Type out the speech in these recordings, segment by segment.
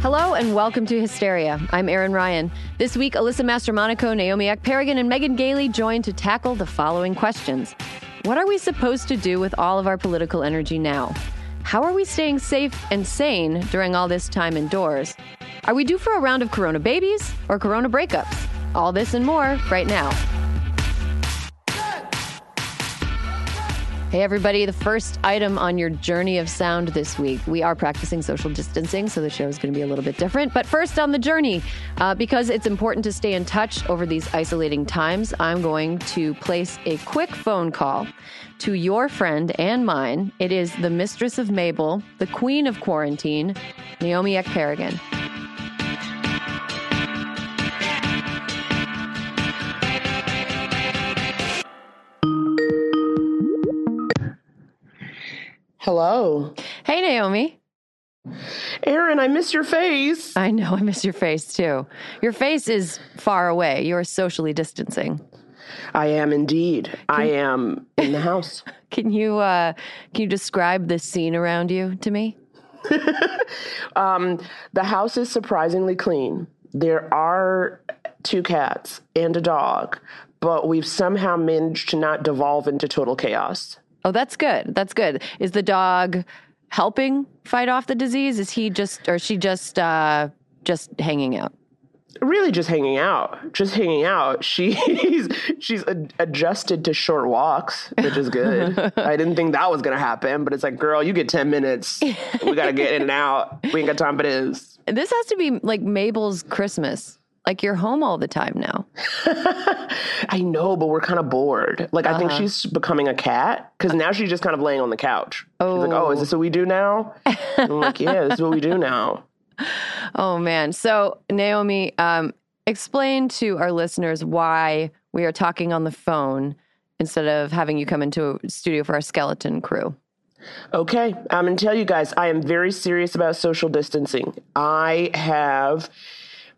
Hello and welcome to Hysteria. I'm Erin Ryan. This week, Alyssa Mastromonaco, Naomi Ekperigin, and Megan Gailey join to tackle the following questions. What are we supposed to do with all of our political energy now? How are we staying safe and sane during all this time indoors? Are we due for a round of corona babies or corona breakups? All this and more right now. Hey, everybody. The first item on your journey of sound this week. We are practicing social distancing, so the show is going to be a little bit different. But first on the journey, uh, because it's important to stay in touch over these isolating times, I'm going to place a quick phone call to your friend and mine. It is the mistress of Mabel, the queen of quarantine, Naomi Ekperigin. Hello. Hey, Naomi. Erin, I miss your face. I know I miss your face too. Your face is far away. You're socially distancing. I am indeed. I am in the house. Can you uh, can you describe the scene around you to me? um, the house is surprisingly clean. There are two cats and a dog, but we've somehow managed to not devolve into total chaos. Oh, that's good. That's good. Is the dog helping fight off the disease? Is he just or she just uh just hanging out? Really just hanging out. Just hanging out. She's she's adjusted to short walks, which is good. I didn't think that was going to happen, but it's like, girl, you get 10 minutes. We got to get in and out. We ain't got time for this. This has to be like Mabel's Christmas. Like you're home all the time now. I know, but we're kind of bored. Like uh-huh. I think uh-huh. she's becoming a cat because now she's just kind of laying on the couch. Oh. She's like, "Oh, is this what we do now?" I'm like, "Yeah, this is what we do now." Oh man. So Naomi, um, explain to our listeners why we are talking on the phone instead of having you come into a studio for our skeleton crew. Okay, I'm going to tell you guys, I am very serious about social distancing. I have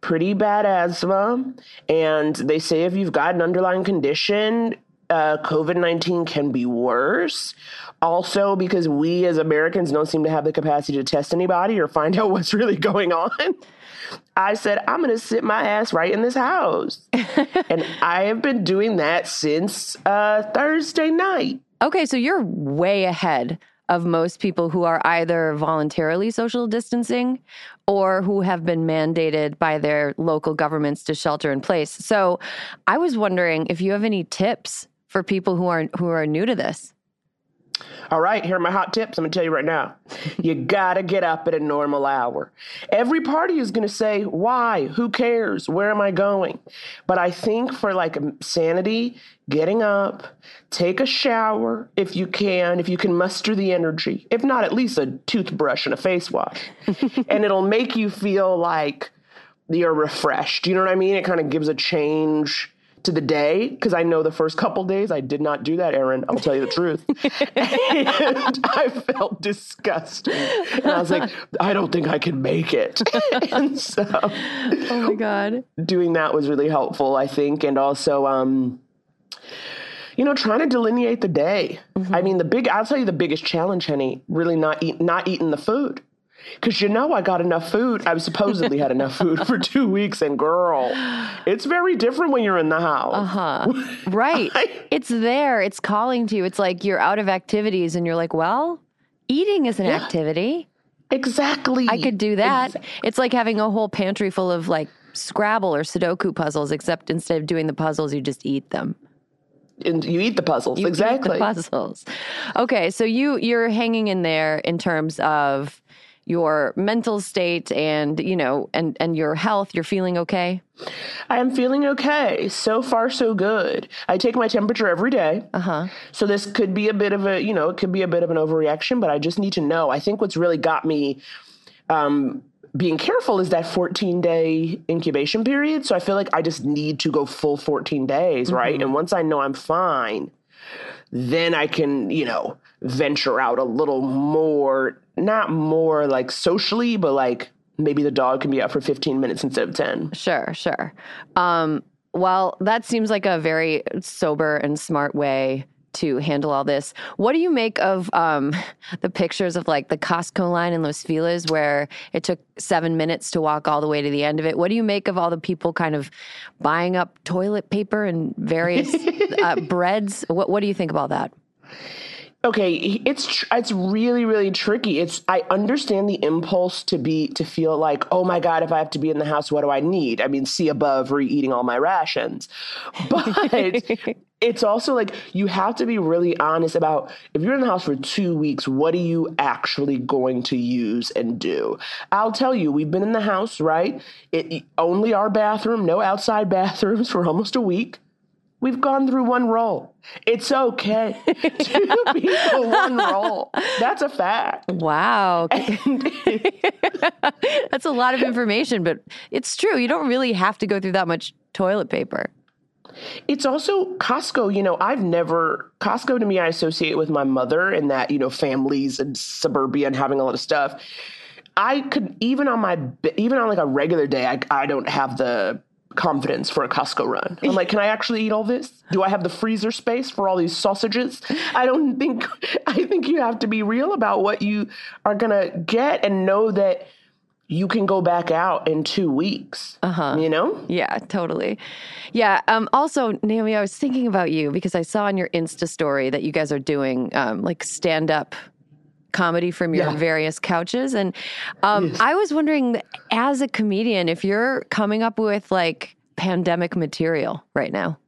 pretty bad asthma. And they say if you've got an underlying condition, uh, COVID 19 can be worse. Also, because we as Americans don't seem to have the capacity to test anybody or find out what's really going on. I said, I'm going to sit my ass right in this house. and I have been doing that since uh, Thursday night. Okay, so you're way ahead of most people who are either voluntarily social distancing or who have been mandated by their local governments to shelter in place. So I was wondering if you have any tips for people who are who are new to this. All right, here are my hot tips. I'm going to tell you right now. you got to get up at a normal hour. Every party is going to say, why? Who cares? Where am I going? But I think for like sanity, getting up, take a shower if you can, if you can muster the energy. If not, at least a toothbrush and a face wash. and it'll make you feel like you're refreshed. You know what I mean? It kind of gives a change to the day because I know the first couple days I did not do that, Erin. I'll tell you the truth. and I felt disgusted. And I was like, I don't think I can make it. and so Oh my God. Doing that was really helpful, I think. And also um you know, trying to delineate the day. Mm-hmm. I mean, the big, I'll tell you the biggest challenge, honey, really not eat, not eating the food. Because you know, I got enough food. I supposedly had enough food for two weeks, and girl, it's very different when you're in the house. Uh huh. Right. I, it's there. It's calling to you. It's like you're out of activities, and you're like, well, eating is an yeah, activity. Exactly. I could do that. Exactly. It's like having a whole pantry full of like Scrabble or Sudoku puzzles, except instead of doing the puzzles, you just eat them and you eat the puzzles you exactly the puzzles okay so you you're hanging in there in terms of your mental state and, you know, and, and your health? You're feeling okay? I am feeling okay. So far, so good. I take my temperature every day. Uh huh. So this could be a bit of a, you know, it could be a bit of an overreaction, but I just need to know. I think what's really got me um, being careful is that 14 day incubation period. So I feel like I just need to go full 14 days, mm-hmm. right? And once I know I'm fine, then I can, you know, venture out a little more, not more like socially, but like maybe the dog can be out for 15 minutes instead of 10. Sure, sure. Um, well, that seems like a very sober and smart way to handle all this. What do you make of um, the pictures of like the Costco line in Los Feliz where it took seven minutes to walk all the way to the end of it? What do you make of all the people kind of buying up toilet paper and various uh, breads? What, what do you think about that? Okay it's tr- it's really really tricky. It's i understand the impulse to be to feel like oh my god if i have to be in the house what do i need? I mean see above re-eating all my rations. But it's also like you have to be really honest about if you're in the house for two weeks what are you actually going to use and do? I'll tell you we've been in the house right? It, only our bathroom no outside bathrooms for almost a week We've gone through one roll. It's okay. Two people, one roll. That's a fact. Wow. That's a lot of information, but it's true. You don't really have to go through that much toilet paper. It's also Costco, you know, I've never, Costco to me, I associate with my mother and that, you know, families and suburbia and having a lot of stuff. I could, even on my, even on like a regular day, I, I don't have the confidence for a Costco run. I'm like, can I actually eat all this? Do I have the freezer space for all these sausages? I don't think I think you have to be real about what you are going to get and know that you can go back out in 2 weeks. Uh-huh. You know? Yeah, totally. Yeah, um also Naomi, I was thinking about you because I saw on your Insta story that you guys are doing um like stand up comedy from your yeah. various couches. And um, yes. I was wondering, as a comedian, if you're coming up with like pandemic material right now.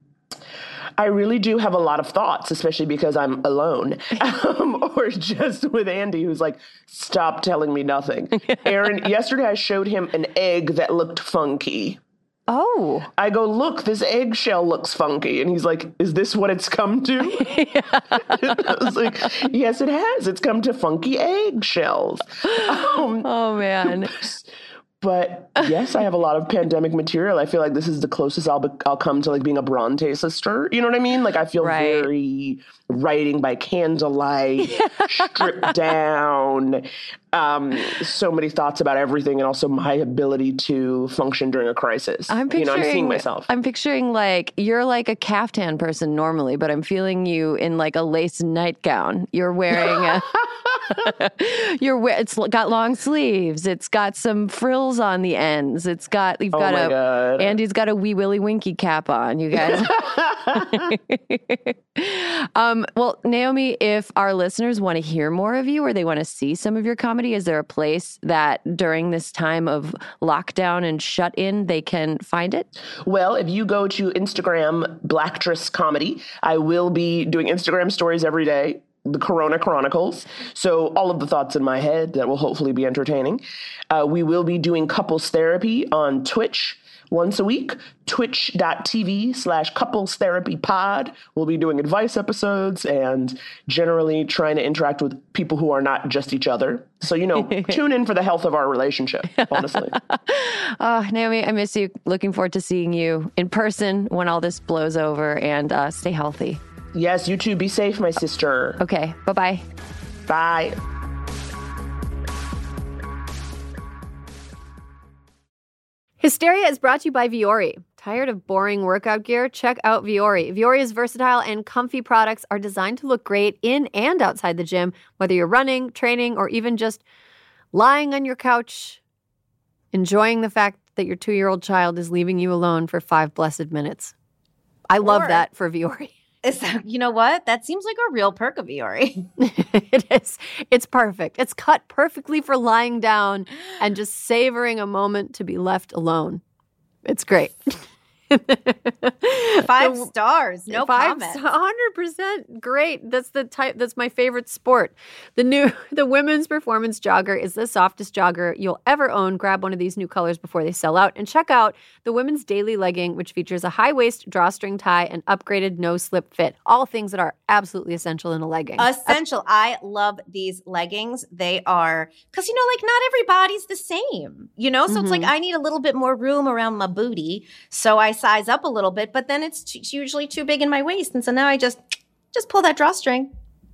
I really do have a lot of thoughts, especially because I'm alone, um, or just with Andy, who's like, "Stop telling me nothing." Erin, yesterday I showed him an egg that looked funky. Oh. I go, look, this eggshell looks funky. And he's like, is this what it's come to? I was like, yes, it has. It's come to funky eggshells. Um, oh, man. But yes, I have a lot of pandemic material. I feel like this is the closest I'll be, I'll come to like being a Bronte sister. You know what I mean? Like I feel right. very writing by candlelight, stripped down. Um, so many thoughts about everything, and also my ability to function during a crisis. I'm picturing, you know, I'm seeing myself. I'm picturing like you're like a caftan person normally, but I'm feeling you in like a lace nightgown. You're wearing a. You're it's got long sleeves. It's got some frills on the ends. It's got you've got oh a God. Andy's got a wee willy winky cap on. You guys. um, well, Naomi, if our listeners want to hear more of you or they want to see some of your comedy, is there a place that during this time of lockdown and shut in they can find it? Well, if you go to Instagram, Blacktress Comedy, I will be doing Instagram stories every day the Corona Chronicles. So, all of the thoughts in my head that will hopefully be entertaining. Uh, we will be doing couples therapy on Twitch once a week. Twitch.tv slash couples therapy pod. We'll be doing advice episodes and generally trying to interact with people who are not just each other. So, you know, tune in for the health of our relationship, honestly. uh, Naomi, I miss you. Looking forward to seeing you in person when all this blows over and uh, stay healthy. Yes, you too. Be safe, my sister. Okay. Bye-bye. Bye. Hysteria is brought to you by Vuori. Tired of boring workout gear? Check out Vuori. Vuori's versatile and comfy products are designed to look great in and outside the gym, whether you're running, training, or even just lying on your couch, enjoying the fact that your two year old child is leaving you alone for five blessed minutes. I or, love that for Vuori. You know what? That seems like a real perk of Vuori. it is. It's perfect. It's cut perfectly for lying down and just savoring a moment to be left alone. It's great. Five The- stars, no Five, hundred percent great. That's the type. That's my favorite sport. The new, the women's performance jogger is the softest jogger you'll ever own. Grab one of these new colors before they sell out, and check out the women's daily legging, which features a high waist drawstring tie and upgraded no slip fit. All things that are absolutely essential in a legging. Essential. I love these leggings. They are because you know, like not everybody's the same. You know, so it's like Mhm. I need a little bit more room around my booty, so I size up a little bit. But then it's, t- usually too big in my waist, and so now I just just pull that drawstring,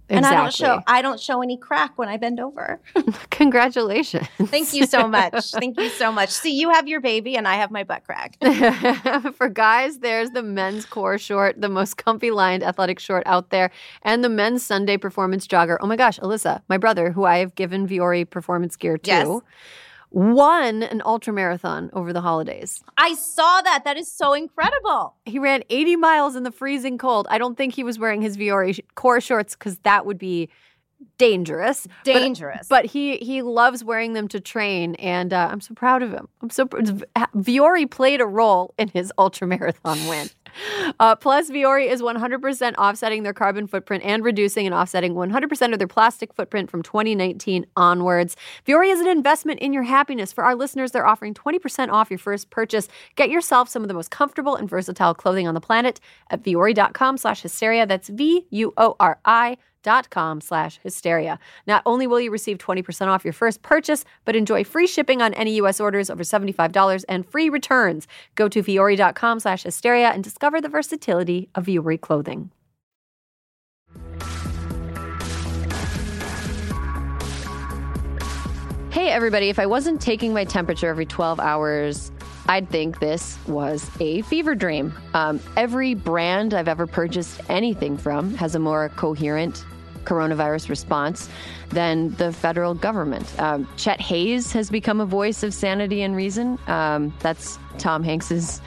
and I don't show I don't show any crack when I bend over. Congratulations. Thank you so much. Thank you so much. See, you have your baby, and I have my butt crack. For guys, there's the men's core short, the most comfy lined athletic short out there, and the men's Sunday performance jogger. Oh my gosh, Alyssa, my brother, who I have given Vuori performance gear to, Yes. Won an ultra marathon over the holidays. I saw that. That is so incredible. He ran 80 miles in the freezing cold. I don't think he was wearing his Vuori core shorts because that would be dangerous. Dangerous. But he he loves wearing them to train, and uh, I'm so proud of him. I'm so Vuori played a role in his ultra marathon win. Uh, plus, Vuori is 100% offsetting their carbon footprint and reducing and offsetting 100% of their plastic footprint from 2019 onwards. Vuori is an investment in your happiness. For our listeners, they're offering 20% off your first purchase. Get yourself some of the most comfortable and versatile clothing on the planet at vuori.com slash hysteria. That's V-U-O-R-I com slash hysteria. Not only will you receive 20% off your first purchase, but enjoy free shipping on any U.S. orders over $75 and free returns. Go to vuori.com slash hysteria and discover the versatility of Vuori clothing. Hey, everybody, if I wasn't taking my temperature every 12 hours, I'd think this was a fever dream. Um, every brand I've ever purchased anything from has a more coherent coronavirus response than the federal government. Um, Chet Hanks has become a voice of sanity and reason. Um, that's Tom Hanks's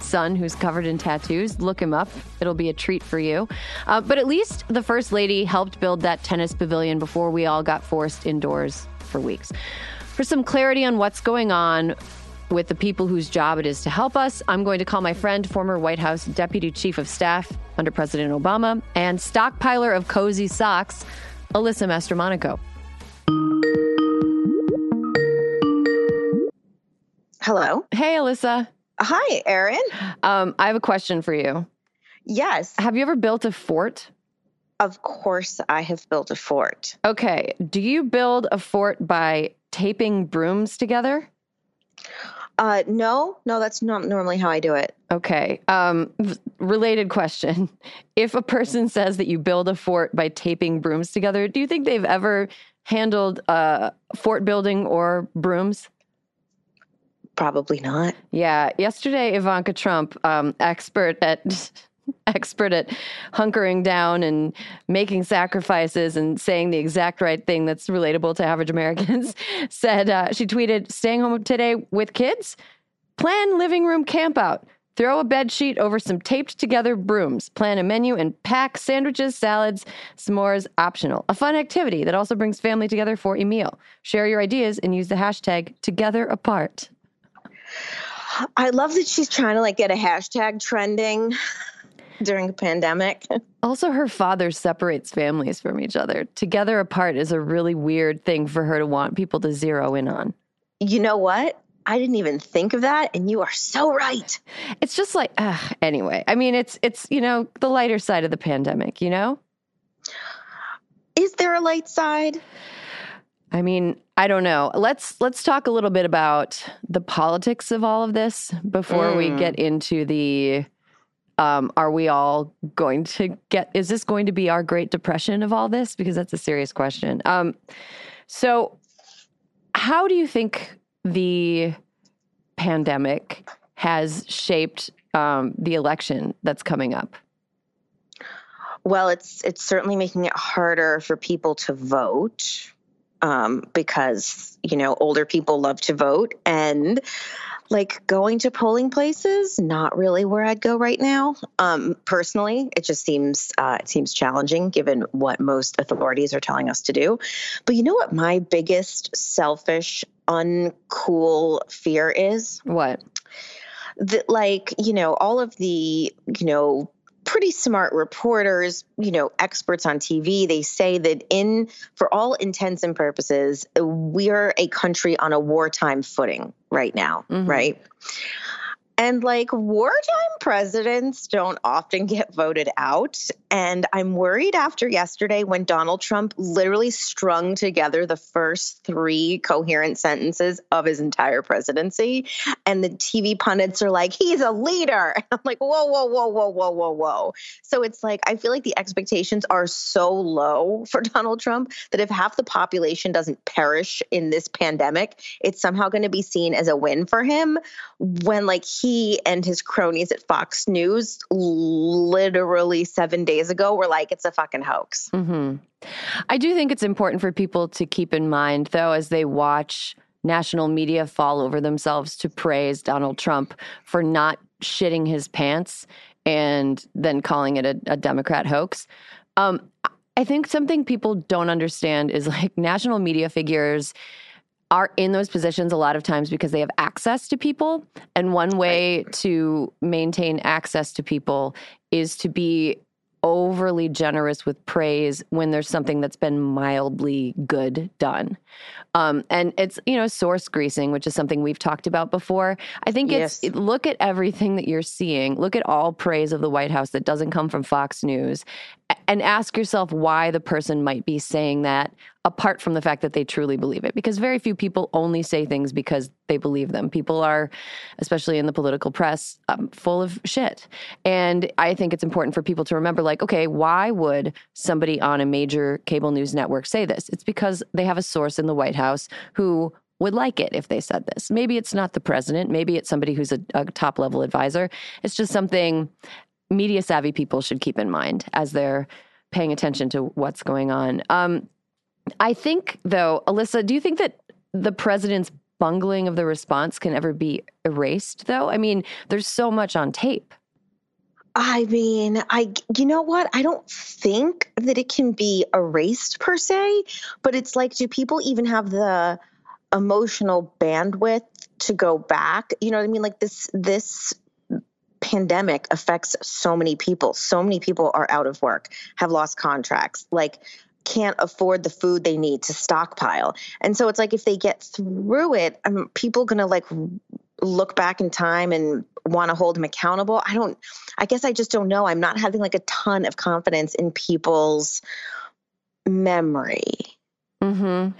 son who's covered in tattoos. Look him up. It'll be a treat for you. Uh, but at least the First Lady helped build that tennis pavilion before we all got forced indoors for weeks. For some clarity on what's going on with the people whose job it is to help us, I'm going to call my friend, former White House Deputy Chief of Staff under President Obama, and stockpiler of cozy socks, Alyssa Mastromonaco. Hello. Hey, Alyssa. Hi, Erin. Um, I have a question for you. Yes, Have you ever built a fort? of course I have built a fort. Okay. Do you build a fort by taping brooms together? Uh, no, no, that's not normally how I do it. Okay. Um, v- related question. If a person says that you build a fort by taping brooms together, do you think they've ever handled uh, fort building or brooms? Probably not. Yeah. Yesterday, Ivanka Trump, um, expert at expert at hunkering down and making sacrifices and saying the exact right thing that's relatable to average Americans, said uh, she tweeted, "Staying home today with kids, plan living room camp out." Throw a bed sheet over some taped together brooms. Plan a menu and pack sandwiches, salads, s'mores optional. A fun activity that also brings family together for a meal. Share your ideas and use the hashtag together apart. I love that she's trying to like get a hashtag trending during a pandemic. Also, her father separates families from each other. Together apart is a really weird thing for her to want people to zero in on. You know what? I didn't even think of that, and you are so right. It's just like, ugh, anyway. I mean, it's it's you know the lighter side of the pandemic. You know, Is there a light side? I mean, I don't know. Let's let's talk a little bit about the politics of all of this before we Mm. get into the. Um, are we all going to get? Is this going to be our Great Depression of all this? Because that's a serious question. Um, so, how do you think the pandemic has shaped um, the election that's coming up? Well, it's it's certainly making it harder for people to vote um, because you know older people love to vote, and like going to polling places, not really where I'd go right now. Um, personally, it just seems uh, it seems challenging given what most authorities are telling us to do. But you know what my biggest selfish, uncool fear is What? that like you know all of the you know pretty smart reporters, you know, experts on TV, they say that in for all intents and purposes, we're a country on a wartime footing right now, mm-hmm. right? And like wartime presidents don't often get voted out. And I'm worried after yesterday when Donald Trump literally strung together the first three coherent sentences of his entire presidency. And the TV pundits are like, he's a leader. And I'm like, whoa, whoa, whoa, whoa, whoa, whoa, whoa. So it's like, I feel like the expectations are so low for Donald Trump that if half the population doesn't perish in this pandemic, it's somehow going to be seen as a win for him when like he he and his cronies at Fox News literally seven days ago were like, it's a fucking hoax. Mm-hmm. I do think it's important for people to keep in mind, though, as they watch national media fall over themselves to praise Donald Trump for not shitting his pants and then calling it a, a Democrat hoax. Um, I think something people don't understand is like national media figures are in those positions a lot of times because they have access to people. And one way right. to maintain access to people is to be overly generous with praise when there's something that's been mildly good done. Um, and it's, you know, source greasing, which is something we've talked about before. I think it's yes. look at everything that you're seeing, look at all praise of the White House that doesn't come from Fox News, and ask yourself why the person might be saying that apart from the fact that they truly believe it because very few people only say things because they believe them people are especially in the political press um, full of shit and i think it's important for people to remember like okay why would somebody on a major cable news network say this it's because they have a source in the white house who would like it if they said this. Maybe it's not the president. Maybe it's somebody who's a, a top level advisor. It's just something media savvy people should keep in mind as they're paying attention to what's going on. Um, I think, though, Alyssa, do you think that the president's bungling of the response can ever be erased, though? I mean, there's so much on tape. I mean, I you know what? I don't think that it can be erased per se, but it's like do people even have the emotional bandwidth to go back? You know what I mean? Like this this pandemic affects so many people. So many people are out of work, have lost contracts, like can't afford the food they need to stockpile. And so it's like if they get through it, um, people going to like look back in time and want to hold them accountable. I don't I guess I just don't know. I'm not having like a ton of confidence in people's memory. Mhm.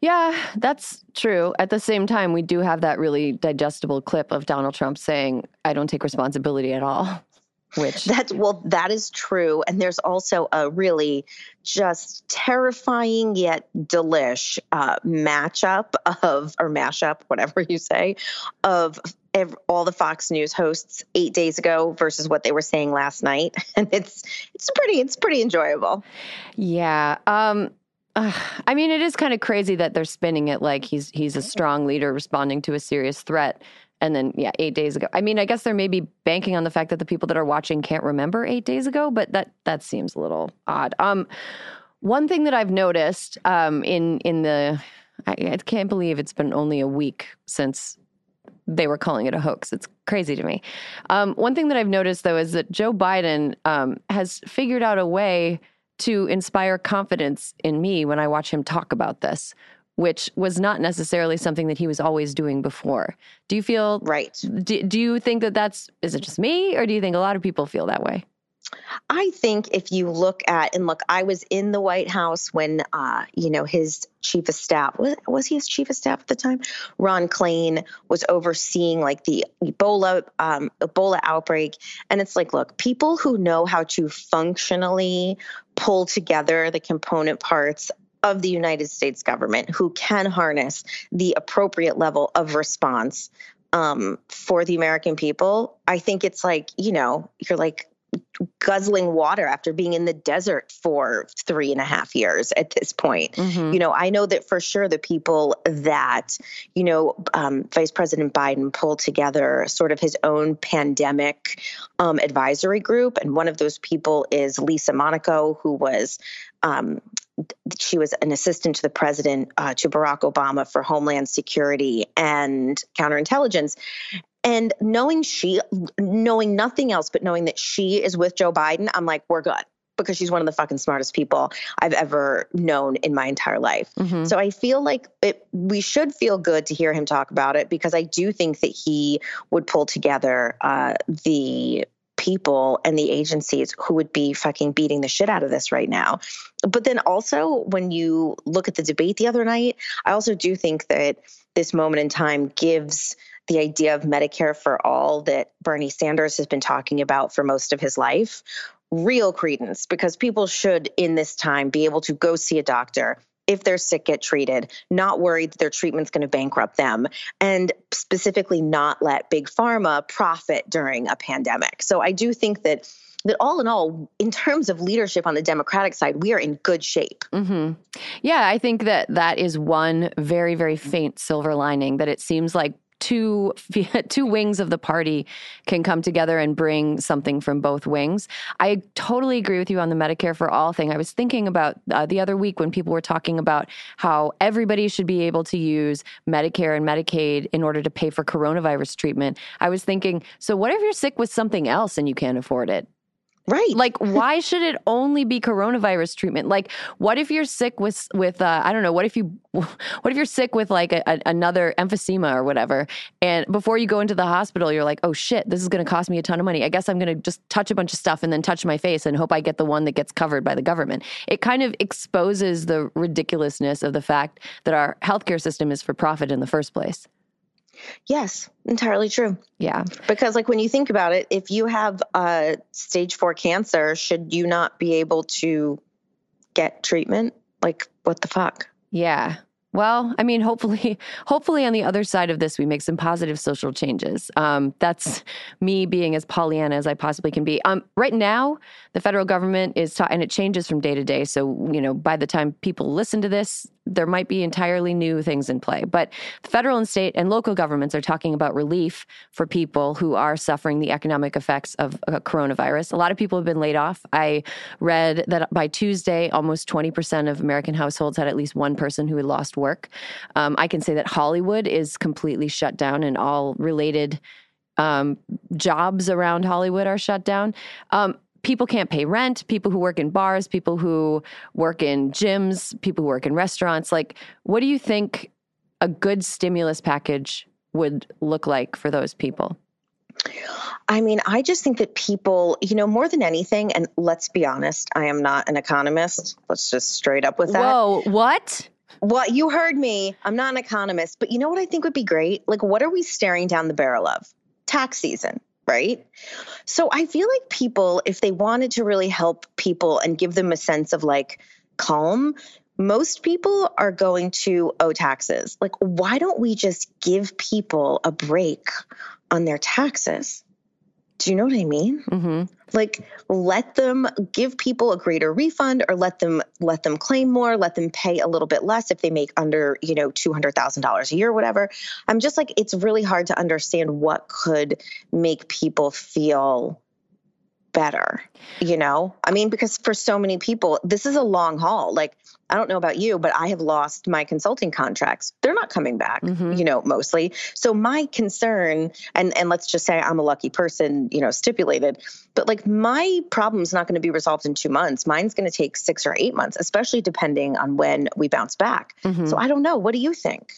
Yeah, that's true. At the same time, we do have that really digestible clip of Donald Trump saying, I don't take responsibility at all. Which that's well, that is true. And there's also a really just terrifying yet delish uh, matchup of or mashup, whatever you say, of all the Fox News hosts eight days ago versus what they were saying last night, and it's it's pretty it's pretty enjoyable. Yeah. Um, uh, I mean, it is kind of crazy that they're spinning it like he's he's a strong leader responding to a serious threat. And then, yeah, eight days ago. I mean, I guess they're maybe banking on the fact that the people that are watching can't remember eight days ago, but that that seems a little odd. Um, one thing that I've noticed um, in in the, I, I can't believe it's been only a week since they were calling it a hoax. It's crazy to me. Um, one thing that I've noticed though is that Joe Biden um, has figured out a way to inspire confidence in me when I watch him talk about this, which was not necessarily something that he was always doing before. Do you feel right? Do, do you think that that's is it just me, or do you think a lot of people feel that way? I think if you look at and look, I was in the White House when, uh, you know, his chief of staff was, was he his chief of staff at the time? Ron Klain was overseeing like the Ebola um, Ebola outbreak, and it's like, look, people who know how to functionally pull together the component parts of the United States government, who can harness the appropriate level of response um, for the American people. I think it's like, you know, you're like guzzling water after being in the desert for three and a half years at this point. Mm-hmm. You know, I know that for sure the people that, you know, um, Vice President Biden pulled together sort of his own pandemic um, advisory group. And one of those people is Lisa Monaco, who was um, she was an assistant to the president, uh, to Barack Obama for Homeland Security and counterintelligence And knowing she, knowing nothing else, but knowing that she is with Joe Biden, I'm like, we're good because she's one of the fucking smartest people I've ever known in my entire life. Mm-hmm. So I feel like it, we should feel good to hear him talk about it because I do think that he would pull together uh, the people and the agencies who would be fucking beating the shit out of this right now. But then also, when you look at the debate the other night, I also do think that this moment in time gives the idea of Medicare for all that Bernie Sanders has been talking about for most of his life real credence because people should, in this time, be able to go see a doctor if they're sick, get treated, not worried that their treatment's going to bankrupt them, and specifically not let big pharma profit during a pandemic. So I do think that that all in all, in terms of leadership on the Democratic side, we are in good shape. Mm-hmm. Yeah, I think that that is one very, very faint silver lining that it seems like two two wings of the party can come together and bring something from both wings. I totally agree with you on the Medicare for all thing. I was thinking about uh, the other week when people were talking about how everybody should be able to use Medicare and Medicaid in order to pay for coronavirus treatment. I was thinking, so what if you're sick with something else and you can't afford it? Right. Like, why should it only be coronavirus treatment? Like, what if you're sick with with uh, I don't know. What if you what if you're sick with like a, a, another emphysema or whatever, and before you go into the hospital, you're like, oh shit, this is going to cost me a ton of money. I guess I'm going to just touch a bunch of stuff and then touch my face and hope I get the one that gets covered by the government. It kind of exposes the ridiculousness of the fact that our healthcare system is for profit in the first place. Yes, entirely true. Yeah. Because, like, when you think about it, if you have uh, stage four cancer, should you not be able to get treatment? Like, what the fuck? Yeah. Well, I mean, hopefully, hopefully on the other side of this, we make some positive social changes. Um, that's me being as Pollyanna as I possibly can be. Um, right now, the federal government is, ta- and it changes from day to day. So, you know, by the time people listen to this, there might be entirely new things in play. But the federal and state and local governments are talking about relief for people who are suffering the economic effects of uh, coronavirus. A lot of people have been laid off. I read that by Tuesday, almost 20% of American households had at least one person who had lost work. Um, I can say that Hollywood is completely shut down and all related um, jobs around Hollywood are shut down. Um, people can't pay rent, people who work in bars, people who work in gyms, people who work in restaurants. Like, what do you think a good stimulus package would look like for those people? I mean, I just think that people, you know, more than anything, and let's be honest, I am not an economist. Let's just straight up with that. Whoa, what? What you heard me. I'm not an economist, but you know what I think would be great? Like, what are we staring down the barrel of? Tax season right? So I feel like people, if they wanted to really help people and give them a sense of like calm, most people are going to owe taxes. Like, why don't we just give people a break on their taxes? Do you know what I mean? Mm-hmm. Like, let them give people a greater refund, or let them let them claim more, let them pay a little bit less if they make under you know two hundred thousand dollars a year, or whatever. I'm just like, it's really hard to understand what could make people feel better you know? I mean because for so many people this is a long haul. Like i don't know about you but i have lost my consulting contracts. They're not coming back mm-hmm. you know mostly. So my concern and and let's just say i'm a lucky person you know stipulated but like my problem's not going to be resolved in two months. Mine's going to take six or eight months especially depending on when we bounce back. Mm-hmm. so i don't know. What do you think?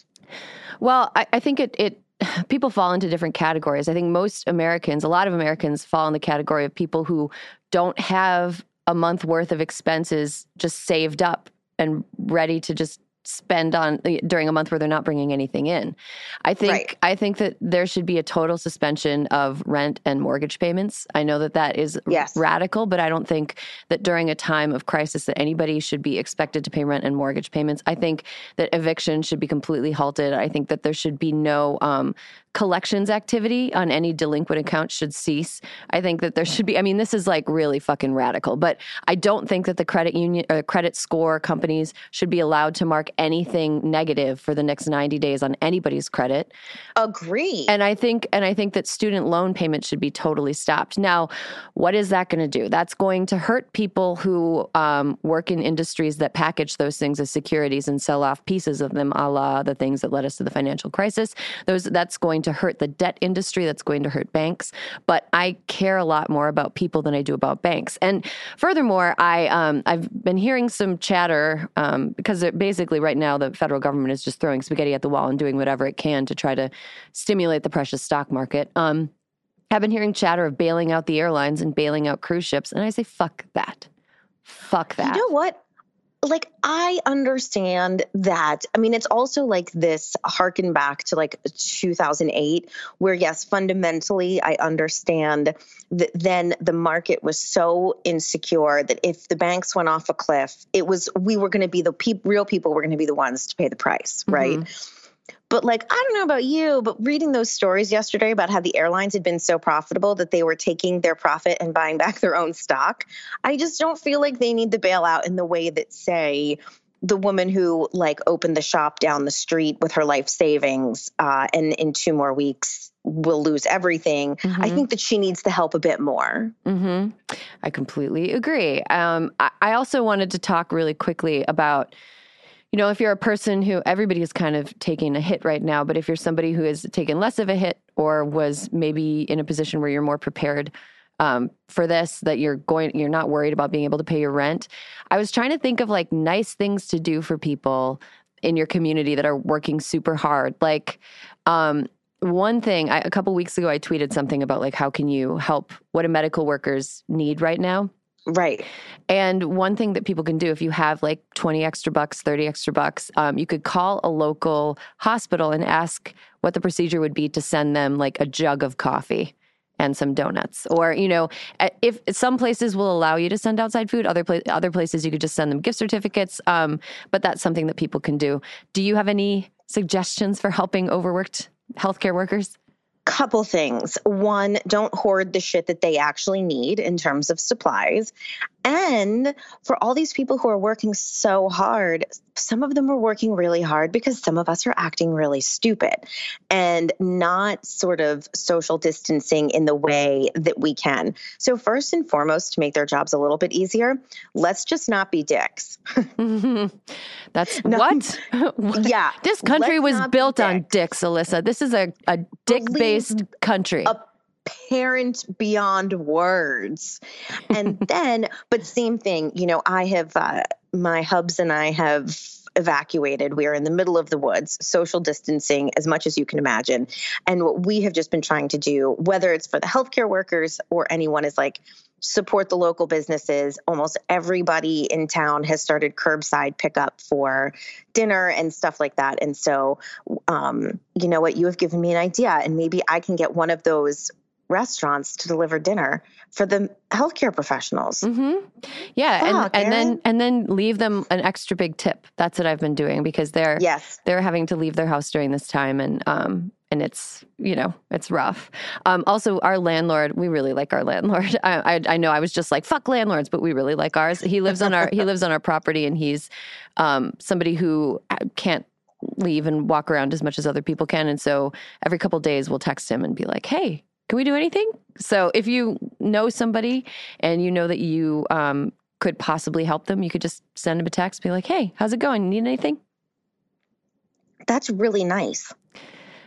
Well I, I think it it people fall into different categories. I think most Americans, a lot of Americans fall in the category of people who don't have a month worth of expenses just saved up and ready to just spend on during a month where they're not bringing anything in. I think right. I think that there should be a total suspension of rent and mortgage payments. I know that that is yes. radical, but I don't think that during a time of crisis that anybody should be expected to pay rent and mortgage payments. I think that eviction should be completely halted. I think that there should be no um, collections activity on any delinquent account should cease. I think that there should be, I mean, this is like really fucking radical, but I don't think that the credit union or credit score companies should be allowed to mark anything negative for the next 90 days on anybody's credit. Agree. And I think and I think that student loan payments should be totally stopped. Now, what is that going to do? That's going to hurt people who um, work in industries that package those things as securities and sell off pieces of them, a la the things that led us to the financial crisis. Those that's going to hurt the debt industry. That's going to hurt banks. But I care a lot more about people than I do about banks. And furthermore, I um, I've been hearing some chatter um, because basically right now the federal government is just throwing spaghetti at the wall and doing whatever it can to try to stimulate the precious stock market. Um, I've been hearing chatter of bailing out the airlines and bailing out cruise ships, and I say fuck that. Fuck that. You know what? Like I understand that. I mean, it's also like this harken back to like 2008, where yes, fundamentally, I understand that then the market was so insecure that if the banks went off a cliff, it was we were going to be the pe- real people were going to be the ones to pay the price, right? Mm-hmm. But like, I don't know about you, but reading those stories yesterday about how the airlines had been so profitable that they were taking their profit and buying back their own stock, I just don't feel like they need the bailout in the way that, say, the woman who like opened the shop down the street with her life savings uh, and in two more weeks will lose everything. Mm-hmm. I think that she needs the help a bit more. Mm-hmm. I completely agree. Um, I, I also wanted to talk really quickly about you know, if you're a person who everybody is kind of taking a hit right now, but if you're somebody who has taken less of a hit or was maybe in a position where you're more prepared um, for this, that you're going, you're not worried about being able to pay your rent. I was trying to think of like nice things to do for people in your community that are working super hard. Like, um, one thing, I, a couple weeks ago, I tweeted something about like how can you help what do medical workers need right now Right. And one thing that people can do if you have like 20 extra bucks, 30 extra bucks, um, you could call a local hospital and ask what the procedure would be to send them like a jug of coffee and some donuts. Or you know if some places will allow you to send outside food other pla- other places you could just send them gift certificates um, but that's something that people can do. Do you have any suggestions for helping overworked healthcare workers couple things. One, don't hoard the shit that they actually need in terms of supplies. And for all these people who are working so hard, some of them are working really hard because some of us are acting really stupid and not sort of social distancing in the way that we can. So, first and foremost, to make their jobs a little bit easier, let's just not be dicks. That's no, what? Yeah. This country was built on dicks, Alyssa. This is a, a dick based country. A parent beyond words. And then, but same thing, you know, I have, uh, my hubs and I have evacuated. We are in the middle of the woods, social distancing as much as you can imagine. And what we have just been trying to do, whether it's for the healthcare workers or anyone, is like support the local businesses. Almost everybody in town has started curbside pickup for dinner and stuff like that. And so, um, you know what? You have given me an idea, and maybe I can get one of those restaurants to deliver dinner for the healthcare professionals. Mm-hmm. Yeah, and, and then and then leave them an extra big tip. That's what I've been doing because they're yes they're having to leave their house during this time, and um and it's you know it's rough. Um, also, our landlord, we really like our landlord. I, I, I know I was just like fuck landlords, but we really like ours. He lives on our he lives on our property, and he's um, somebody who uh, can't leave and walk around as much as other people can. And so every couple days we'll text him and be like, "Hey, can we do anything? So if you know somebody and you know that you um, could possibly help them, you could just send them a text, be like, "Hey, how's it going? Need anything?" That's really nice.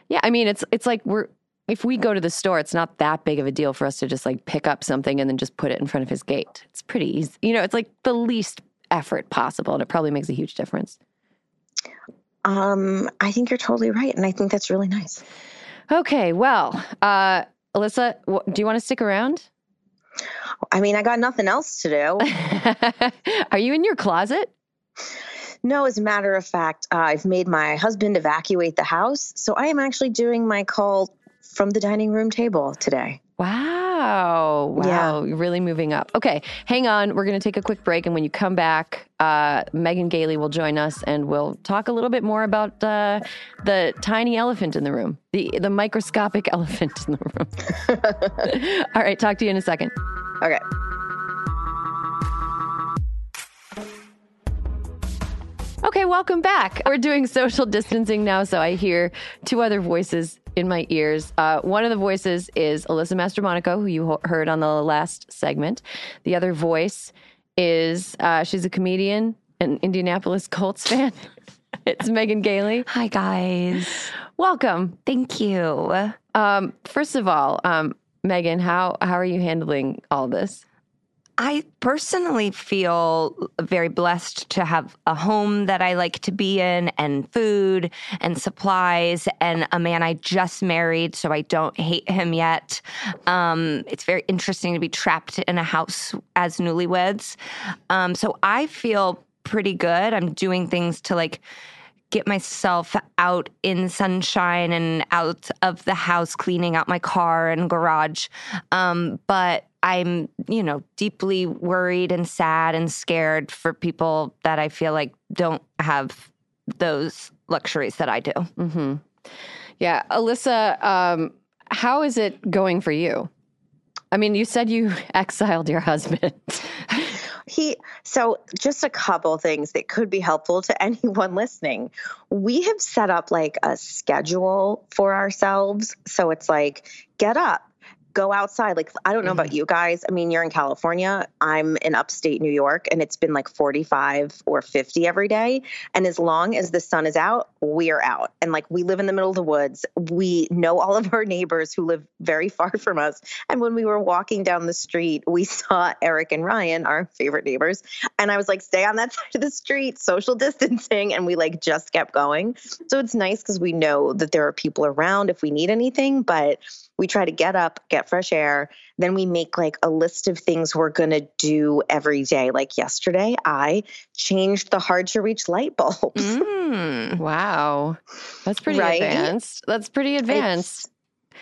Yeah, I mean, it's it's like we're if we go to the store, it's not that big of a deal for us to just like pick up something and then just put it in front of his gate. It's pretty easy. You know, it's like the least effort possible, and it probably makes a huge difference. Um, I think you're totally right, and I think that's really nice. Okay, well, uh, Alyssa, do you want to stick around? I mean, I got nothing else to do. Are you in your closet? No, as a matter of fact, uh, I've made my husband evacuate the house. So I am actually doing my call from the dining room table today. Wow. Wow. Yeah. Really moving up. Okay. Hang on. We're going to take a quick break. And when you come back, uh, Megan Gailey will join us and we'll talk a little bit more about uh, the tiny elephant in the room, the, the microscopic elephant in the room. All right. Talk to you in a second. Okay. Okay, welcome back. We're doing social distancing now, so I hear two other voices in my ears. Uh, one of the voices is Alyssa Mastromonaco, who you ho- heard on the last segment. The other voice is uh, she's a comedian, an Indianapolis Colts fan. it's Megan Gailey. Hi, guys. Welcome. Thank you. Um, first of all, um, Megan, how how are you handling all this? I personally feel very blessed to have a home that I like to be in and food and supplies and a man I just married, so I don't hate him yet. Um, it's very interesting to be trapped in a house as newlyweds. Um, so I feel pretty good. I'm doing things to like get myself out in sunshine and out of the house, cleaning out my car and garage. Um, but I'm, you know, deeply worried and sad and scared for people that I feel like don't have those luxuries that I do. Mm-hmm. Yeah. Alyssa, um, how is it going for you? I mean, you said you exiled your husband. he so just a couple things that could be helpful to anyone listening. We have set up like a schedule for ourselves. So it's like get up go outside. Like, I don't know mm-hmm. about you guys. I mean, you're in California. I'm in upstate New York, and it's been like 45 or 50 every day. And as long as the sun is out, we are out. And like, we live in the middle of the woods. We know all of our neighbors who live very far from us. And when we were walking down the street, we saw Eric and Ryan, our favorite neighbors. And I was like, stay on that side of the street, social distancing. And we like just kept going. So it's nice because we know that there are people around if we need anything. But we try to get up, get fresh air. Then we make like a list of things we're going to do every day. Like yesterday, I changed the hard to reach light bulbs. Mm, wow. That's pretty right? advanced. That's pretty advanced. It's,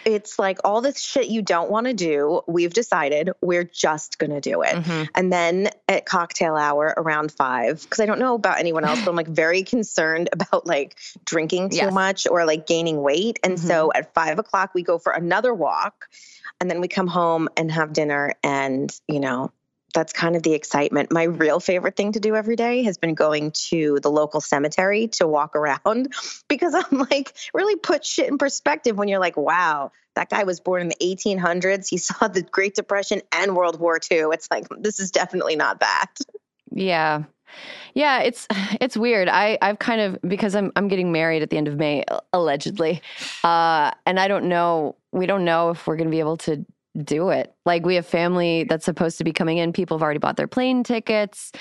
it's like all this shit you don't want to do. We've decided we're just going to do it. Mm-hmm. And then at cocktail hour around five, because I don't know about anyone else, but I'm like very concerned about like drinking too yes. much or like gaining weight. And mm-hmm. so at five o'clock, we go for another walk and then we come home and have dinner and, you know, that's kind of the excitement. My real favorite thing to do every day has been going to the local cemetery to walk around because I'm like, really put shit in perspective when you're like, wow, that guy was born in the 1800s. He saw the Great Depression and World War II. It's like, this is definitely not that. Yeah. Yeah, it's it's weird. I I've kind of because I'm I'm getting married at the end of May allegedly. Uh and I don't know we don't know if we're going to be able to do it. Like we have family that's supposed to be coming in. People have already bought their plane tickets.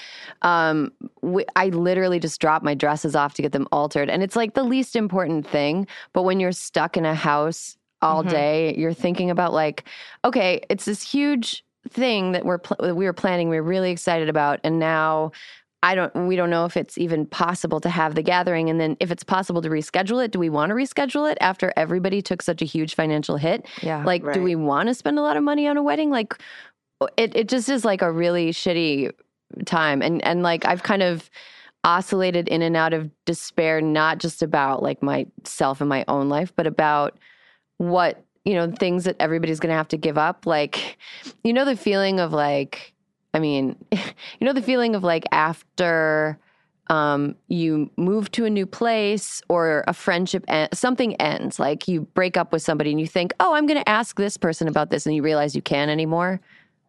Um, we, I literally just drop my dresses off to get them altered, and it's like the least important thing. But when you're stuck in a house all mm-hmm. day, you're thinking about like, okay, it's this huge thing that we're pl- we were planning. We we're really excited about, and now I don't we don't know if it's even possible to have the gathering. And then if it's possible to reschedule it do we want to reschedule it after everybody took such a huge financial hit? Yeah. Like right. do we want to spend a lot of money on a wedding? Like it it just is like a really shitty time. And and like I've kind of oscillated in and out of despair not just about like myself and my own life but about what you know things that everybody's going to have to give up. Like you know the feeling of like I mean, you know, the feeling of like after um, you move to a new place or a friendship, en- something ends, like you break up with somebody and you think, oh, I'm going to ask this person about this, and you realize you can't anymore.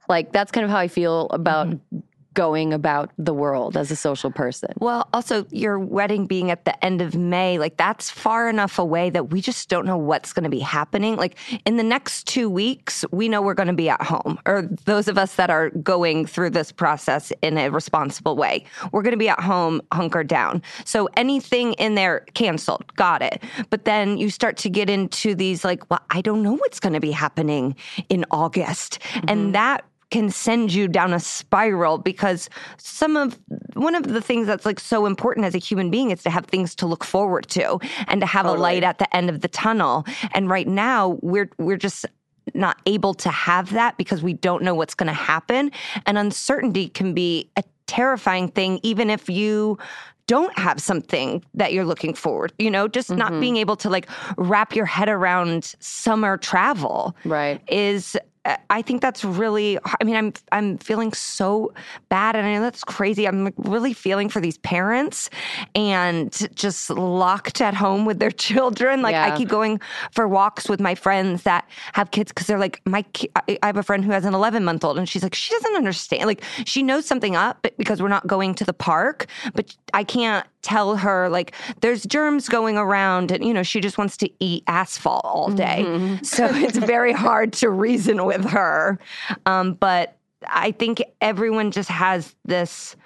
Like that's kind of how I feel about mm-hmm going about the world as a social person. Well, also your wedding being at the end of May, like that's far enough away that we just don't know what's going to be happening. Like in the next 2 weeks, we know we're going to be at home or those of us that are going through this process in a responsible way. We're going to be at home hunkered down. So anything in there canceled. Got it. But then you start to get into these like, well, I don't know what's going to be happening in August. Mm-hmm. And that can send you down a spiral because some of one of the things that's like so important as a human being is to have things to look forward to and to have totally. a light at the end of the tunnel. And right now we're we're just not able to have that because we don't know what's going to happen and uncertainty can be a terrifying thing even if you don't have something that you're looking forward, you know, just mm-hmm. not being able to like wrap your head around summer travel right is I think that's really. I mean, I'm I'm feeling so bad, and I know that's crazy. I'm really feeling for these parents and just locked at home with their children. Like yeah. I keep going for walks with my friends that have kids because they're like, my. I have a friend who has an 11 month old, and she's like, she doesn't understand. Like she knows something up because we're not going to the park, but I can't tell her like there's germs going around and you know she just wants to eat asphalt all day mm-hmm. so it's very hard to reason with her. Um, but i think everyone just has this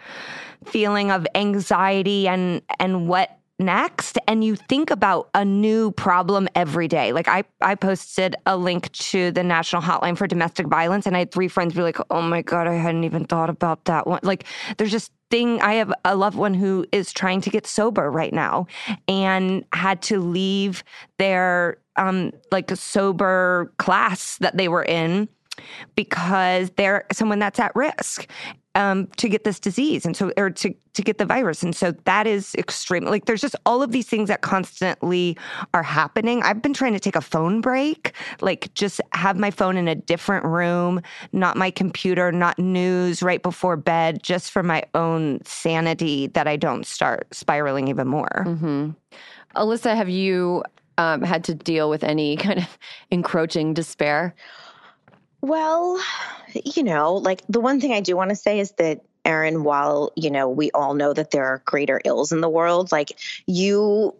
feeling of anxiety and and what next? And you think about a new problem every day. Like i i posted a link to the national hotline for domestic violence and i had three friends be like oh my god i hadn't even thought about that one. Like there's just thing i have a loved one who is trying to get sober right now and had to leave their um like a sober class that they were in because they're someone that's at risk um, to get this disease and so or to to get the virus. And so that is extreme like there's just all of these things that constantly are happening. I've been trying to take a phone break like just have my phone in a different room not my computer not news right before bed just for my own sanity that i don't start spiraling even more. Mm-hmm. alyssa have you um, had to deal with any kind of encroaching despair well, you know, like the one thing I do want to say is that Erin, while, you know, we all know that there are greater ills in the world, like you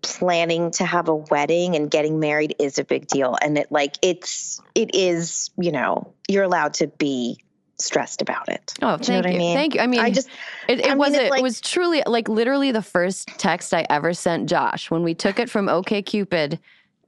planning to have a wedding and getting married is a big deal. And it like it's it is, you know, you're allowed to be stressed about it. Oh, thank you. Know you. I mean? Thank you. I mean, I just it, it was like, it was truly like literally the first text I ever sent Josh when we took it from OK Cupid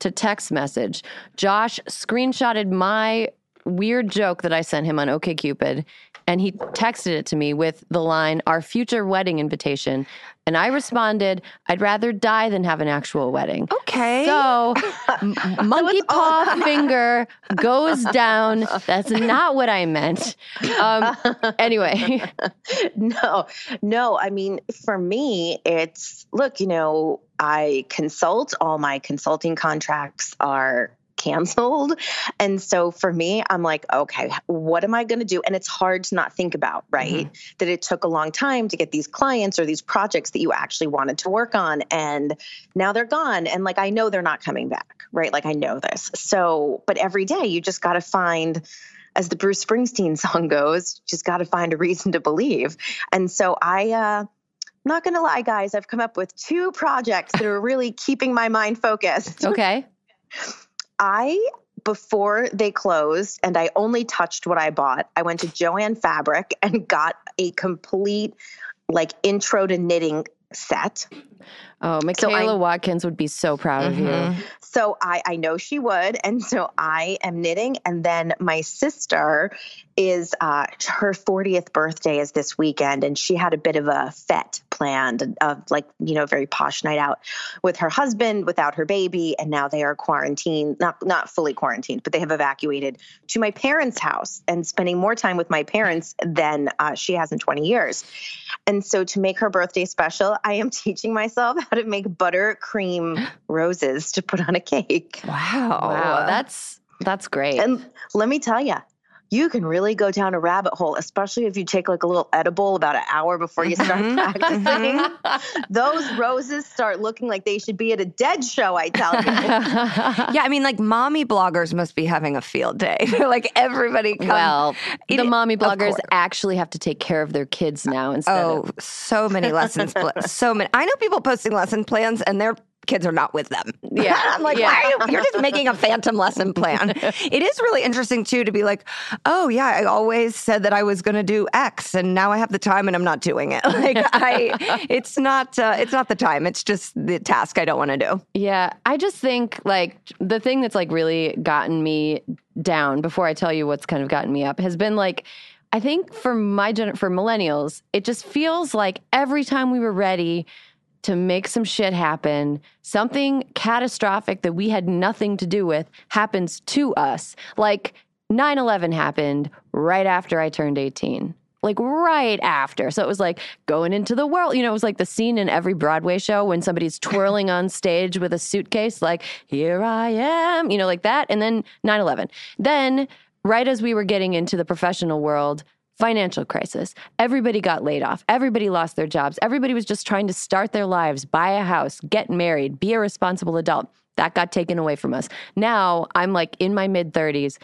to text message. Josh screenshotted my weird joke that I sent him on OKCupid, and he texted it to me with the line, Our future wedding invitation. And I responded, I'd rather die than have an actual wedding. Okay. So, monkey paw finger goes down. That's not what I meant. Um, anyway. no, no. I mean, for me, it's look, you know, I consult, all my consulting contracts are canceled. And so for me, I'm like, okay, what am I going to do? And it's hard to not think about, right? Mm-hmm. That it took a long time to get these clients or these projects that you actually wanted to work on. And now they're gone. And like, I know they're not coming back, right? Like, I know this. So, but every day you just got to find, as the Bruce Springsteen song goes, just got to find a reason to believe. And so I, uh, I'm not gonna lie, guys. I've come up with two projects that are really keeping my mind focused. Okay. I before they closed and I only touched what I bought. I went to Jo-Ann Fabric and got a complete like intro to knitting set. Oh, Michaela so Watkins would be so proud mm-hmm. of you. Mm-hmm. So I, I know she would. And so I am knitting. And then my sister is uh, her 40th birthday is this weekend. And she had a bit of a fete planned of like, you know, very posh night out with her husband without her baby. And now they are quarantined, not, not fully quarantined, but they have evacuated to my parents' house and spending more time with my parents than uh, she has in 20 years. And so to make her birthday special, I am teaching myself how to make buttercream roses to put on a cake. Wow. Wow. That's that's great. And let me tell you, you can really go down a rabbit hole, especially if you take like a little edible about an hour before you start mm-hmm. practicing. Mm-hmm. Those roses start looking like they should be at a dead show, I tell you. yeah, I mean, like mommy bloggers must be having a field day. like everybody comes. Well, the mommy bloggers actually have to take care of their kids now instead oh, of. so many lessons. so many. I know people posting lesson plans and they're kids are not with them. Yeah. I'm like, yeah. why are you, you're just making a phantom lesson plan. it is really interesting too to be like, oh yeah, I always said that I was going to do X and now I have the time and I'm not doing it. Like I, it's not, uh, it's not the time. It's just the task I don't want to do. Yeah. I just think like the thing that's like really gotten me down before I tell you what's kind of gotten me up has been like, I think for my gen- for millennials, it just feels like every time we were ready to make some shit happen, something catastrophic that we had nothing to do with happens to us. Like 9 11 happened right after I turned 18 like right after. So it was like going into the world. You know, it was like the scene in every Broadway show when somebody's twirling on stage with a suitcase, like, here I am, you know, like that. And then 9 11. Then right as we were getting into the professional world, financial crisis. Everybody got laid off. Everybody lost their jobs. Everybody was just trying to start their lives, buy a house, get married, be a responsible adult. That got taken away from us. Now I'm like in my mid 30s.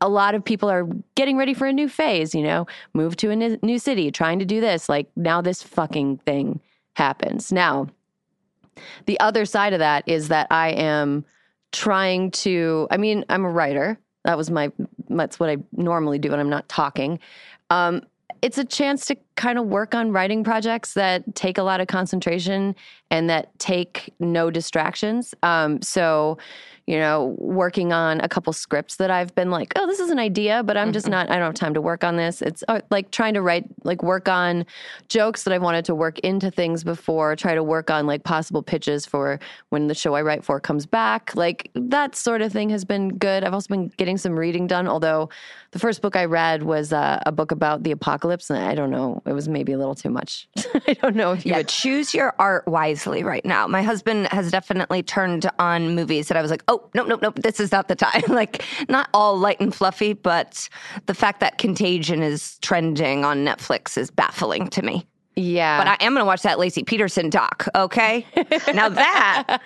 A lot of people are getting ready for a new phase, you know, move to a new city, trying to do this. Like now this fucking thing happens. Now, the other side of that is that I am trying to, I mean, I'm a writer. That was my, that's what I normally do when I'm not talking. Um, it's a chance to kind of work on writing projects that take a lot of concentration and that take no distractions. Um, so, you know, working on a couple scripts that I've been like, oh, this is an idea, but I'm just mm-hmm. not, I don't have time to work on this. It's uh, like trying to write, like work on jokes that I've wanted to work into things before, try to work on like possible pitches for when the show I write for comes back. Like that sort of thing has been good. I've also been getting some reading done, although the first book I read was uh, a book about the apocalypse. And I don't know, it was maybe a little too much. I don't know if you would choose your art wisely right now. My husband has definitely turned on movies that I was like, oh, oh, nope, nope, nope, this is not the time. like, not all light and fluffy, but the fact that Contagion is trending on Netflix is baffling to me. Yeah. But I am going to watch that Laci Peterson doc, okay? now that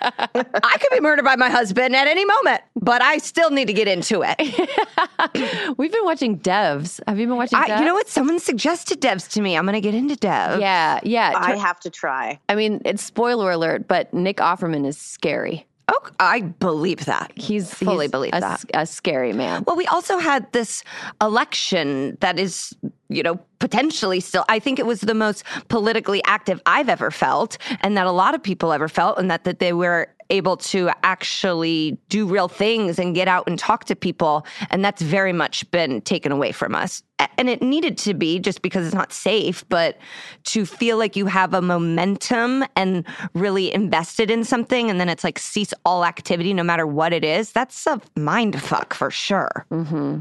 I could be murdered by my husband at any moment, but I still need to get into it. We've been watching Devs. Have you been watching I, You know what? Someone suggested Devs to me. I'm going to get into Devs. Yeah, yeah. I have to try. I mean, it's spoiler alert, but Nick Offerman is scary. Oh, I believe that. He's fully he's believe a, that. A scary man. Well, we also had this election that is, you know, potentially still. I think it was the most politically active I've ever felt, and that a lot of people ever felt, and that that they were able to actually do real things and get out and talk to people. And that's very much been taken away from us. And it needed to be just because it's not safe, but to feel like you have a momentum and really invested in something, and then it's like cease all activity, no matter what it is, that's a mind fuck for sure. Mm-hmm.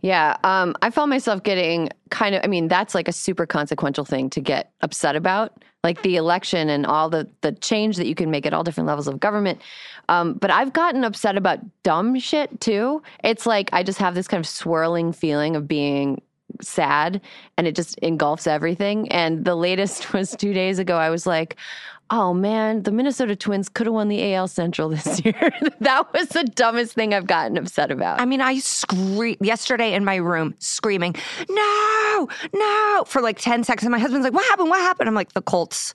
Yeah. Um, I found myself getting kind of, I mean, that's like a super consequential thing to get upset about like the election and all the the change that you can make at all different levels of government. Um, but I've gotten upset about dumb shit too. It's like I just have this kind of swirling feeling of being sad and it just engulfs everything. And the latest was two days ago. I was like, oh man, the Minnesota Twins could have won the AL Central this year. that was the dumbest thing I've gotten upset about. I mean, I screamed yesterday in my room, screaming, no, no, for like 10 seconds. And my husband's like, what happened? What happened? I'm like, the Colts